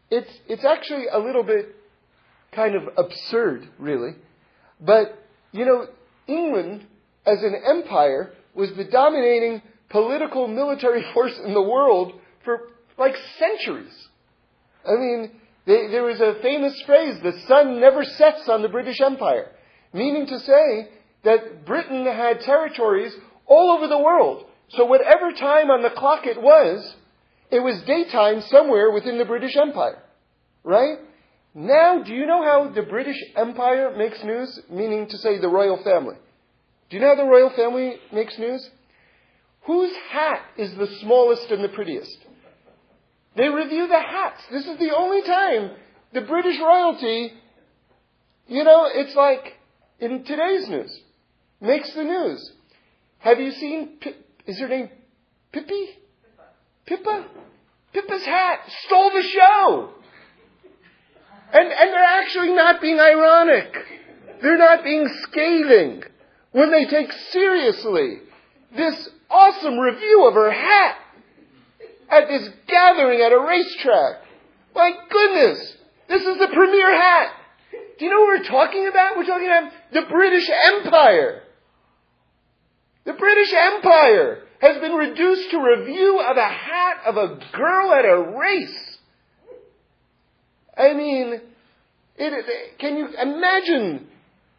Speaker 1: It's, it's actually a little bit kind of absurd, really. But, you know, England, as an empire, was the dominating political military force in the world for like centuries. I mean, they, there was a famous phrase, the sun never sets on the British Empire, meaning to say that Britain had territories all over the world. So whatever time on the clock it was, it was daytime somewhere within the British Empire. Right? Now, do you know how the British Empire makes news? Meaning to say the royal family. Do you know how the royal family makes news? Whose hat is the smallest and the prettiest? They review the hats. This is the only time the British royalty, you know, it's like in today's news, makes the news. Have you seen is her name Pippi? Pippa? Pippa's hat stole the show. And, and they're actually not being ironic. They're not being scathing when they take seriously this awesome review of her hat at this gathering at a racetrack. My goodness, this is the premier hat. Do you know what we're talking about? We're talking about the British Empire. The British Empire has been reduced to review of a hat of a girl at a race. I mean, it, can you imagine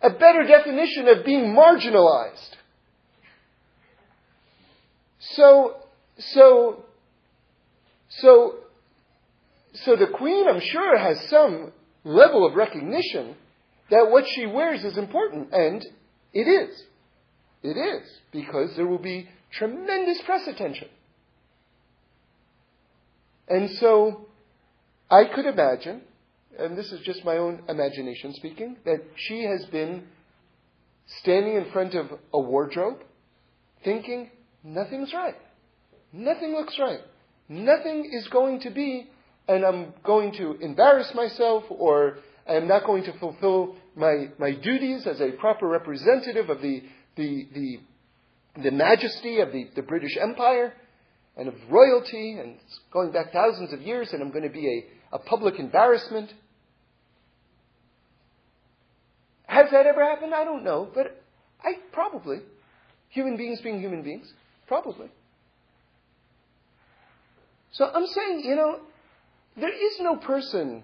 Speaker 1: a better definition of being marginalized? So, so, so, so the Queen, I'm sure, has some level of recognition that what she wears is important, and it is. It is, because there will be tremendous press attention. And so, I could imagine, and this is just my own imagination speaking, that she has been standing in front of a wardrobe thinking, nothing's right. Nothing looks right. Nothing is going to be, and I'm going to embarrass myself, or I am not going to fulfill my, my duties as a proper representative of the the, the, the majesty of the, the British Empire and of royalty, and going back thousands of years, and I'm going to be a, a public embarrassment. Has that ever happened? I don't know, but I probably. Human beings being human beings, probably. So I'm saying, you know, there is no person,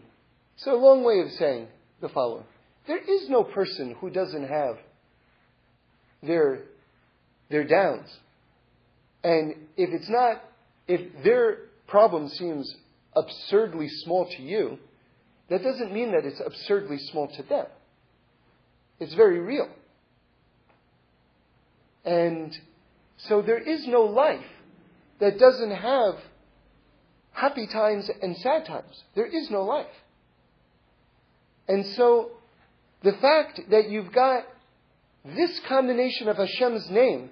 Speaker 1: it's a long way of saying the following. There is no person who doesn't have their, their downs. And if it's not, if their problem seems absurdly small to you, that doesn't mean that it's absurdly small to them. It's very real. And so there is no life that doesn't have happy times and sad times. There is no life. And so, the fact that you've got this combination of Hashem's name,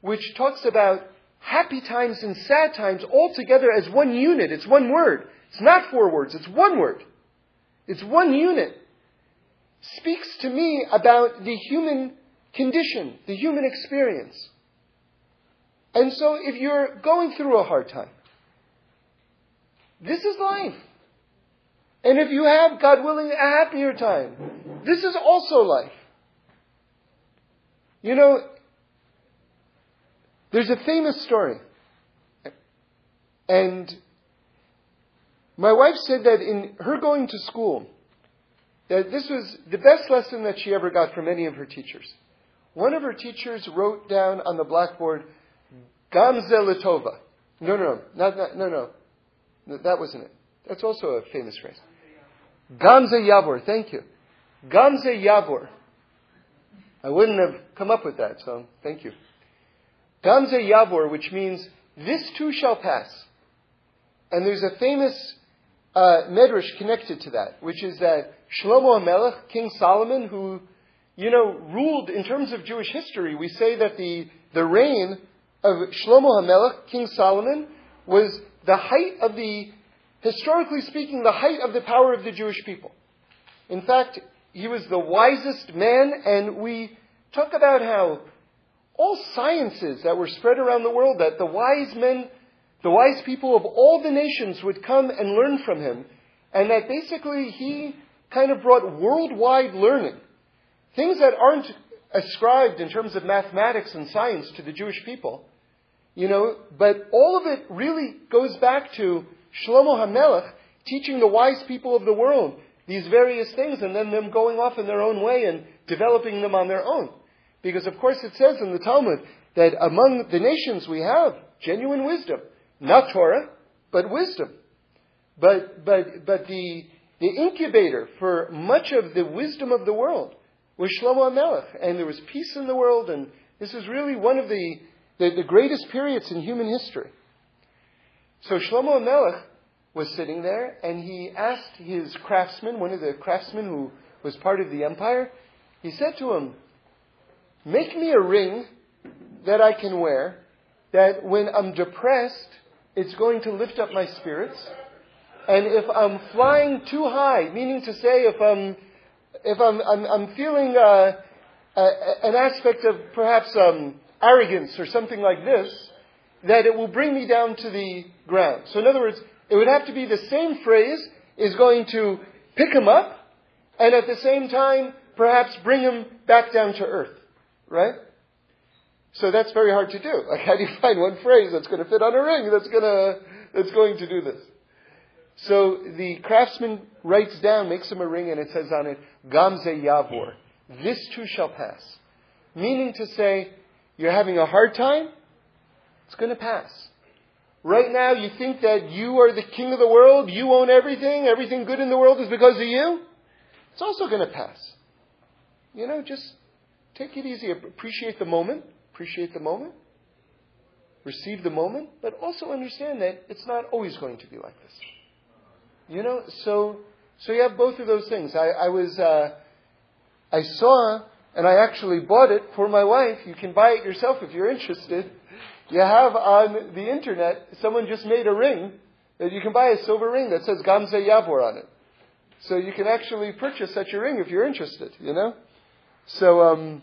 Speaker 1: which talks about happy times and sad times all together as one unit, it's one word. It's not four words, it's one word. It's one unit. Speaks to me about the human condition, the human experience. And so if you're going through a hard time, this is life. And if you have, God willing, a happier time, this is also life. You know, there's a famous story. And my wife said that in her going to school, that this was the best lesson that she ever got from any of her teachers. One of her teachers wrote down on the blackboard, Gam Zu L'Tova. No, no, no, not, no, no. That wasn't it. That's also a famous phrase. Gam Zeh Ya'avor, thank you. Gam Zeh Ya'avor. I wouldn't have come up with that, so thank you. Gam Zeh Ya'avor, which means this too shall pass. And there's a famous uh, medrash connected to that, which is that Shlomo HaMelech, King Solomon, who, you know, ruled in terms of Jewish history, we say that the, the reign of Shlomo HaMelech, King Solomon, was the height of the, historically speaking, the height of the power of the Jewish people. In fact, he was the wisest man, and we talk about how all sciences that were spread around the world, that the wise men, the wise people of all the nations would come and learn from him, and that basically he kind of brought worldwide learning. Things that aren't ascribed in terms of mathematics and science to the Jewish people, you know, but all of it really goes back to Shlomo HaMelech teaching the wise people of the world these various things and then them going off in their own way and developing them on their own. Because of course it says in the Talmud that among the nations we have genuine wisdom. Not Torah, but wisdom. But, but, but the, the incubator for much of the wisdom of the world was Shlomo HaMelech. And there was peace in the world and this is really one of the, the, the greatest periods in human history. So Shlomo HaMelech was sitting there, and he asked his craftsman, one of the craftsmen who was part of the empire, he said to him, Make me a ring that I can wear, that when I'm depressed, it's going to lift up my spirits. And if I'm flying too high, meaning to say if I'm, if I'm, I'm, I'm feeling uh, uh, an aspect of perhaps um, arrogance or something like this, that it will bring me down to the ground. So in other words, it would have to be the same phrase is going to pick him up and at the same time perhaps bring him back down to earth. Right? So that's very hard to do. Like how do you find one phrase that's going to fit on a ring that's going to, that's going to do this? So the craftsman writes down, makes him a ring, and it says on it, Gam Zeh Ya'avor. This too shall pass. Meaning to say, you're having a hard time, it's going to pass. Right now, you think that you are the king of the world, you own everything, everything good in the world is because of you? It's also going to pass. You know, just take it easy. Appreciate the moment. Appreciate the moment. Receive the moment, but also understand that it's not always going to be like this. You know, so so you have both of those things. I, I was uh, I saw and I actually bought it for my wife. You can buy it yourself if you're interested. You have on the internet, someone just made a ring that you can buy a silver ring that says Gam Zeh Ya'avor on it. So you can actually purchase such a ring if you're interested, you know? So, um,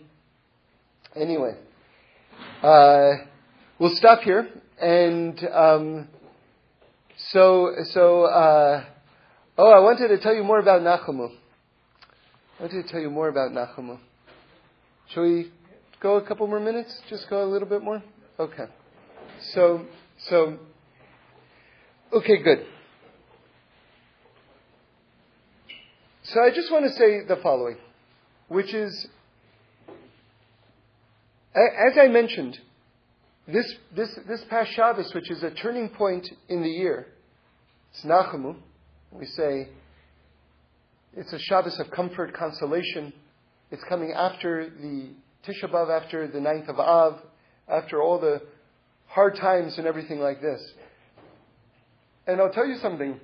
Speaker 1: anyway, uh, we'll stop here. And, um, so, so, uh, oh, I wanted to tell you more about Nachamu. I wanted to tell you more about Nachamu. Shall we go a couple more minutes? Just go a little bit more? Okay. So, so, okay, good. So I just want to say the following, which is, as I mentioned, this, this, this past Shabbos, which is a turning point in the year, it's Nachamu. We say it's a Shabbos of comfort, consolation. It's coming after the Tisha B'Av, after the ninth of Av, after all the hard times and everything like this. And I'll tell you something,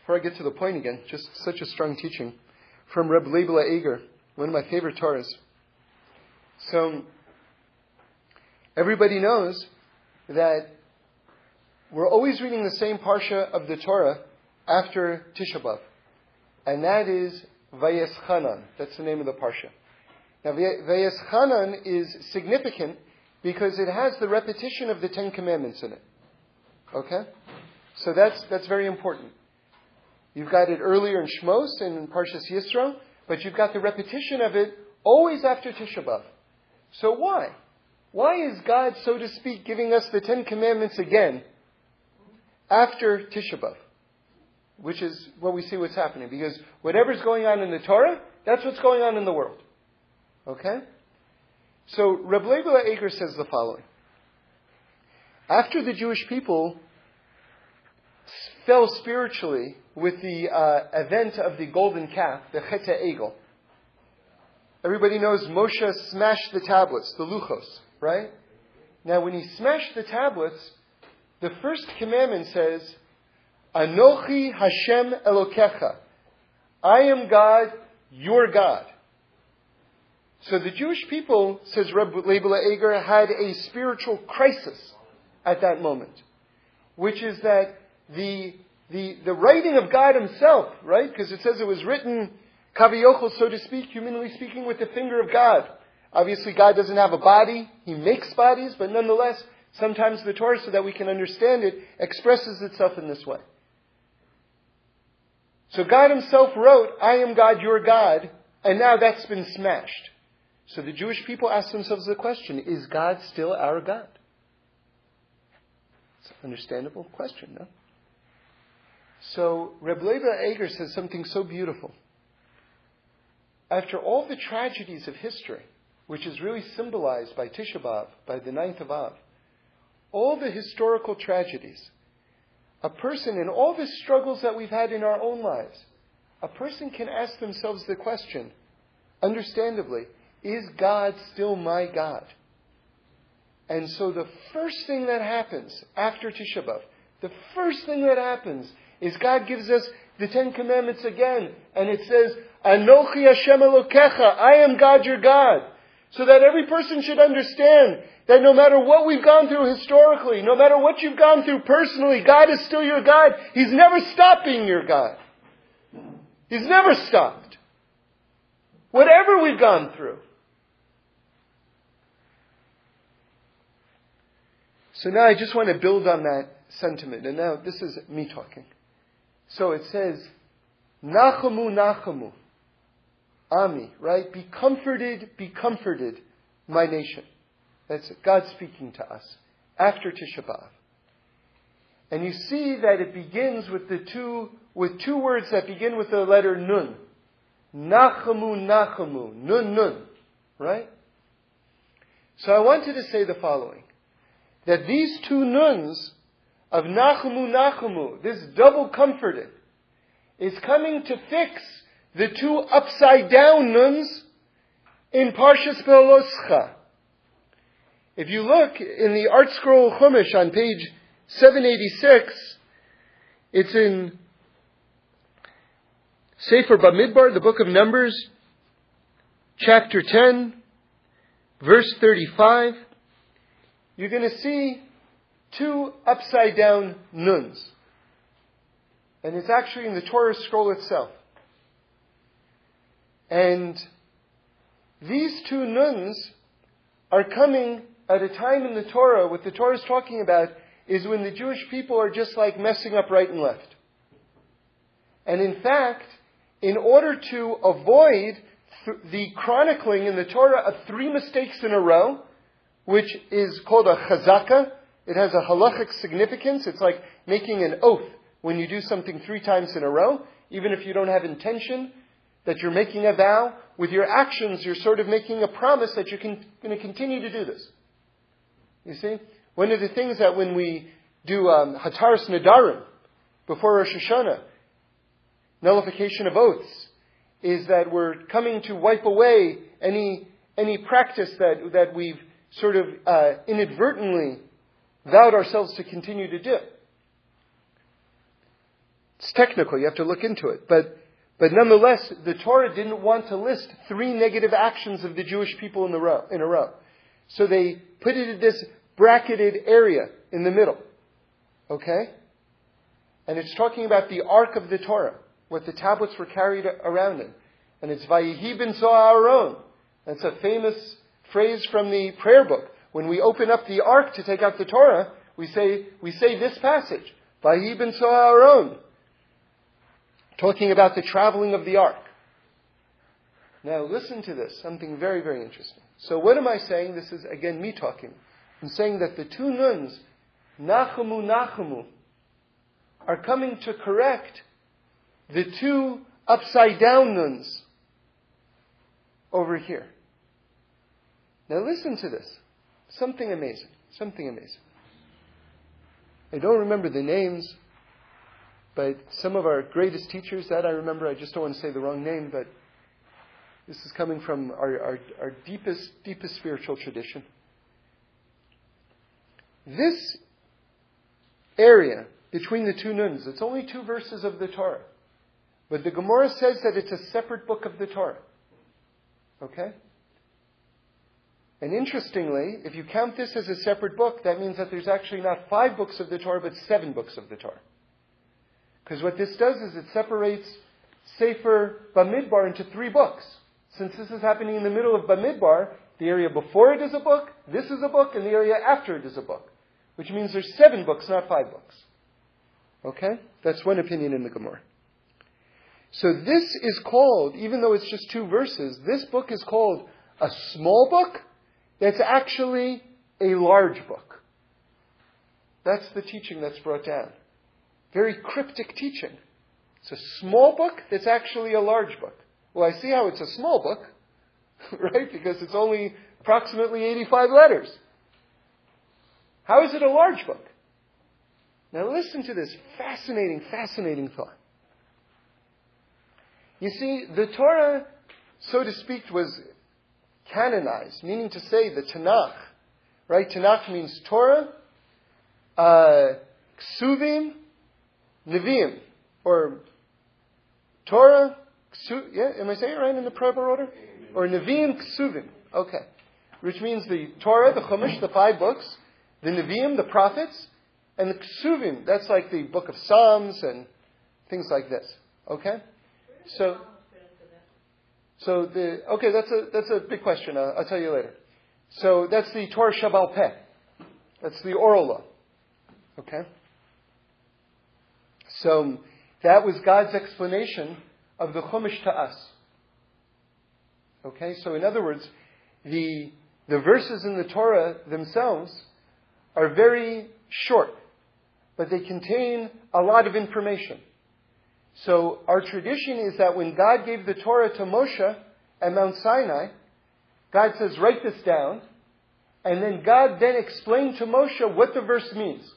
Speaker 1: before I get to the point again, just such a strong teaching from Reb Leibele Eger, one of my favorite Torahs. So, everybody knows that we're always reading the same parsha of the Torah after Tisha B'Av, and that is Vaeschanan. That's the name of the parsha. Now, Vaeschanan is significant because it has the repetition of the Ten Commandments in it. Okay? So that's, that's very important. You've got it earlier in Shmos and in Parshas Yisro, but you've got the repetition of it always after Tisha B'Av. So why? Why is God, so to speak, giving us the Ten Commandments again after Tisha B'Av? Which is what we see what's happening. Because whatever's going on in the Torah, that's what's going on in the world. Okay? So Reb Leibele Eger says the following. After the Jewish people fell spiritually with the uh, event of the golden calf, the Chet Egel, everybody knows Moshe smashed the tablets, the luchos, right? Now, when he smashed the tablets, the first commandment says, Anochi Hashem Elokecha. I am God, your God. So the Jewish people, says Reb Leibele Eger, had a spiritual crisis at that moment, which is that the, the, the writing of God Himself, right? Because it says it was written, kaviyochel, so to speak, humanly speaking, with the finger of God. Obviously, God doesn't have a body. He makes bodies, but nonetheless, sometimes the Torah, so that we can understand it, expresses itself in this way. So God Himself wrote, I am God, your God, and now that's been smashed. So the Jewish people ask themselves the question, is God still our God? It's an understandable question, no? So Reb Leibele Eger says something so beautiful. After all the tragedies of history, which is really symbolized by Tisha B'Av, by the ninth of Av, all the historical tragedies, a person in all the struggles that we've had in our own lives, a person can ask themselves the question, understandably, is God still my God? And so the first thing that happens after Tisha B'Av, the first thing that happens is God gives us the Ten Commandments again, and it says, Anochi Hashem Elokecha, I am God your God. So that every person should understand that no matter what we've gone through historically, no matter what you've gone through personally, God is still your God. He's never stopped being your God. He's never stopped. Whatever we've gone through. So now I just want to build on that sentiment. And now this is me talking. So it says, Nachamu, Nachamu. Ami, right? Be comforted, be comforted, my nation. That's God speaking to us after Tisha B'Av. And you see that it begins with the two, with two words that begin with the letter Nun. Nachamu, Nachamu. Nun, Nun. Right? So I wanted to say the following that these two nuns of Nachamu Nachamu, this double comforted, is coming to fix the two upside down nuns in Parshas Behaaloscha. If you look in the ArtScroll Chumash on page 786, it's in Sefer Bamidbar, the book of Numbers, chapter 10, verse 35 you're going to see two upside down nuns. And it's actually in the Torah scroll itself. And these two nuns are coming at a time in the Torah, what the Torah is talking about is when the Jewish people are just like messing up right and left. And in fact, in order to avoid th- the chronicling in the Torah of three mistakes in a row, which is called a chazaka. It has a halachic significance. It's like making an oath when you do something three times in a row, even if you don't have intention, that you're making a vow. With your actions, you're sort of making a promise that you're con- going to continue to do this. You see? One of the things that when we do um, Hataras Nedarim before Rosh Hashanah, nullification of oaths, is that we're coming to wipe away any, any practice that, that we've sort of uh, inadvertently vowed ourselves to continue to do. It's technical. You have to look into it. But, but nonetheless, the Torah didn't want to list three negative actions of the Jewish people in, the row, in a row. So they put it in this bracketed area in the middle. Okay? And it's talking about the Ark of the Torah, what the tablets were carried around in. And it's Vayihi ben Aaron. That's a famous phrase from the prayer book. When we open up the Ark to take out the Torah, we say, we say this passage. Vayihi ben Aaron. Talking about the traveling of the Ark. Now listen to this, something very, very interesting. So what am I saying? This is again me talking. I'm saying that the two nuns, Nachamu Nachamu, are coming to correct the two upside down nuns over here. Now listen to this. Something amazing. Something amazing. I don't remember the names, but some of our greatest teachers, that I remember, I just don't want to say the wrong name, but this is coming from our, our, our deepest, deepest spiritual tradition. This area between the two nuns, it's only two verses of the Torah. But the Gemara says that it's a separate book of the Torah. Okay? And interestingly, if you count this as a separate book, that means that there's actually not five books of the Torah, but seven books of the Torah. Because what this does is it separates Sefer Bamidbar into three books. Since this is happening in the middle of Bamidbar, the area before it is a book, this is a book, and the area after it is a book which means there's seven books, not five books. Okay? That's one opinion in the Gemara. So this is called, even though it's just two verses, this book is called a small book that's actually a large book. That's the teaching that's brought down. Very cryptic teaching. It's a small book that's actually a large book. Well, I see how it's a small book, right? Because it's only approximately 85 letters. How is it a large book? Now listen to this fascinating, fascinating thought. You see, the Torah, so to speak, was canonized, meaning to say the Tanakh, right? Tanakh means Torah, uh, Ksuvim, Nevi'im, or Torah, Ksu, yeah, am I saying it right in the proper order? Or Nevi'im, Ksuvim, okay. Which means the Torah, the Chumash, the five books, the Nevi'im, the prophets, and the Ksuvim, that's like the book of Psalms and things like this. Okay? So, so the, okay, that's a, that's a big question. I'll, I'll tell you later. So that's the Torah Sheba'al Peh. That's the oral law. Okay? So that was God's explanation of the Chumash to us. Okay? So in other words, the, the verses in the Torah themselves are very short, but they contain a lot of information. So our tradition is that when God gave the Torah to Moshe at Mount Sinai, God says, write this down. And then God then explained to Moshe what the verse means.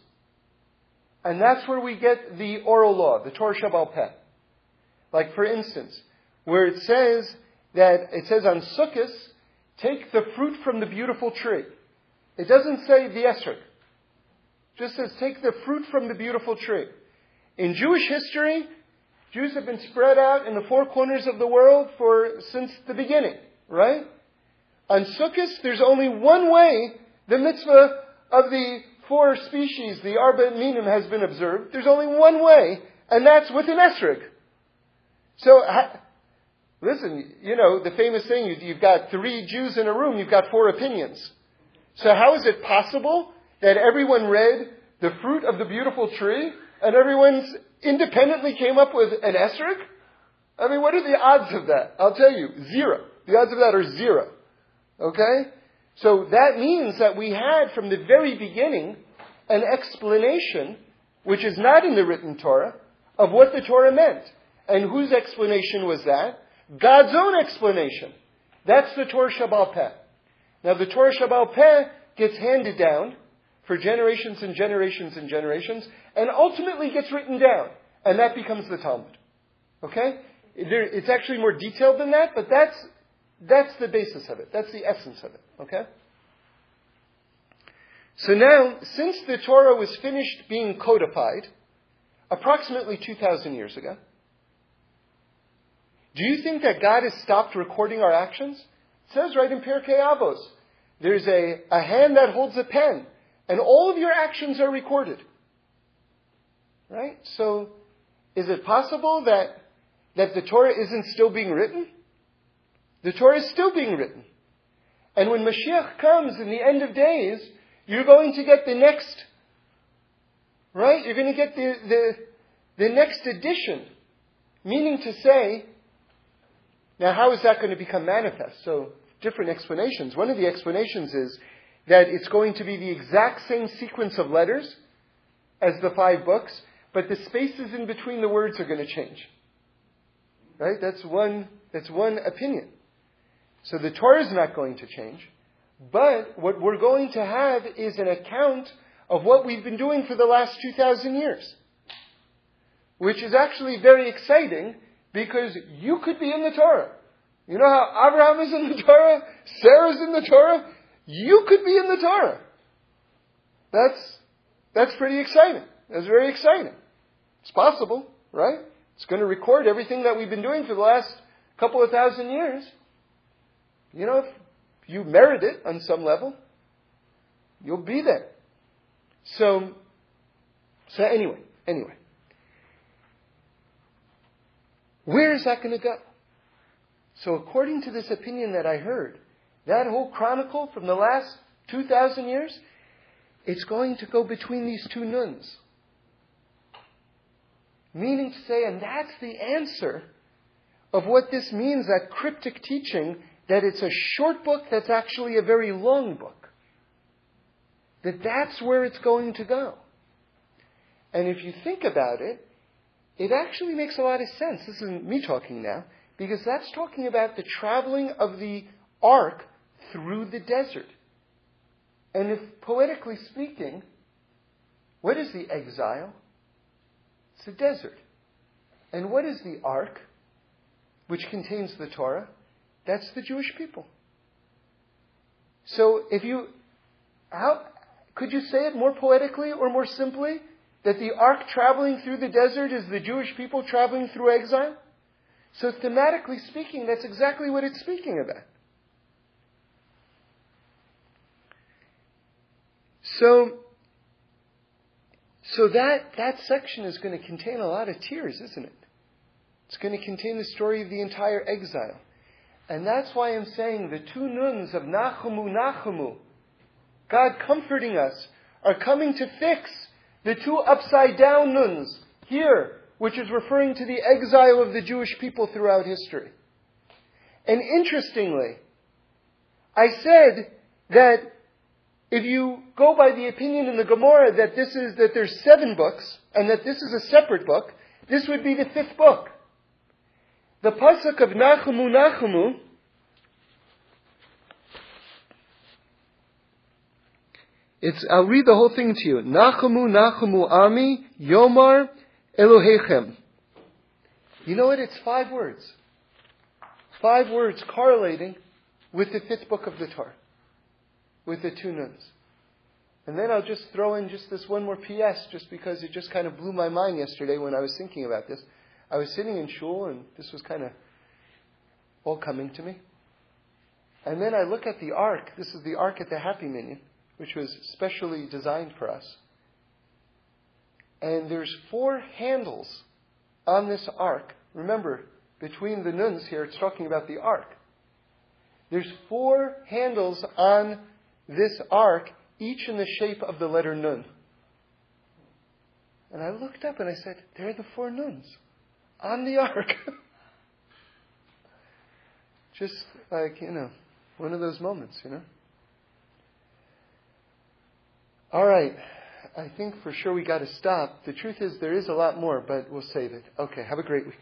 Speaker 1: And that's where we get the oral law, the Torah Sheba'al Peh. Like for instance, where it says that, it says on Sukkot, take the fruit from the beautiful tree. It doesn't say the esrog just says, take the fruit from the beautiful tree. In Jewish history, Jews have been spread out in the four corners of the world for, since the beginning, right? On Sukkot, there's only one way the mitzvah of the four species, the Arba Minim, has been observed. There's only one way, and that's with an esrog. So, listen, you know, the famous thing, you've got three Jews in a room, you've got four opinions. So how is it possible that everyone read the fruit of the beautiful tree and everyone independently came up with an esrog? I mean, what are the odds of that? I'll tell you, zero. The odds of that are zero. Okay? So that means that we had from the very beginning an explanation, which is not in the written Torah, of what the Torah meant. And whose explanation was that? God's own explanation. That's the Torah Sheba'al Peh. Now the Torah Sheba'al Peh gets handed down for generations and generations and generations, and ultimately gets written down, and that becomes the Talmud. Okay? It's actually more detailed than that, but that's, that's the basis of it. That's the essence of it. Okay? So now, since the Torah was finished being codified, approximately 2,000 years ago. Do you think that God has stopped recording our actions? It says right in Pirkei Avos, there's a, a hand that holds a pen, and all of your actions are recorded. Right? So, is it possible that, that the Torah isn't still being written? The Torah is still being written. And when Mashiach comes in the end of days, you're going to get the next, right? You're going to get the, the, the next edition. Meaning to say, now how is that going to become manifest? So, different explanations. One of the explanations is that it's going to be the exact same sequence of letters as the five books, but the spaces in between the words are going to change. Right? That's one, that's one opinion. So the Torah is not going to change, but what we're going to have is an account of what we've been doing for the last 2,000 years. Which is actually very exciting because you could be in the Torah. You know how Abraham is in the Torah? Sarah's in the Torah? You could be in the Torah. That's, that's pretty exciting. That's very exciting. It's possible, right? It's going to record everything that we've been doing for the last couple of thousand years. You know, if you merit it on some level, you'll be there. So, so anyway, anyway. Where is that going to go? So according to this opinion that I heard, that whole chronicle from the last 2,000 years, it's going to go between these two nuns. Meaning to say, and that's the answer of what this means, that cryptic teaching, that it's a short book that's actually a very long book. That that's where it's going to go. And if you think about it, it actually makes a lot of sense. This isn't me talking now, because that's talking about the traveling of the ark through the desert. And if poetically speaking, what is the exile? It's a desert. And what is the ark, which contains the Torah? That's the Jewish people. So if you, how, could you say it more poetically or more simply? That the ark traveling through the desert is the Jewish people traveling through exile? So thematically speaking, that's exactly what it's speaking about. So, so that, that section is going to contain a lot of tears, isn't it? It's going to contain the story of the entire exile. And that's why I'm saying the two nuns of Nachamu Nachamu, God comforting us, are coming to fix the two upside down nuns here, which is referring to the exile of the Jewish people throughout history. And interestingly, I said that if you go by the opinion in the Gemara that this is that there's seven books and that this is a separate book, this would be the fifth book. The pasuk of Nachamu Nachamu It's, I'll read the whole thing to you. Nachamu Nachamu Ami Yomar Elohechem. You know what? It's five words. Five words correlating with the fifth book of the Torah, with the two nuns. And then I'll just throw in just this one more PS, just because it just kind of blew my mind yesterday when I was thinking about this. I was sitting in shul, and this was kind of all coming to me. And then I look at the ark. This is the ark at the Happy Minyan, which was specially designed for us. And there's four handles on this ark. Remember, between the nuns here, it's talking about the ark. There's four handles on this ark, each in the shape of the letter nun. And I looked up and I said, There are the four nuns on the ark. Just like, you know, one of those moments, you know. All right. I think for sure we got to stop. The truth is, there is a lot more, but we'll save it. Okay. Have a great week.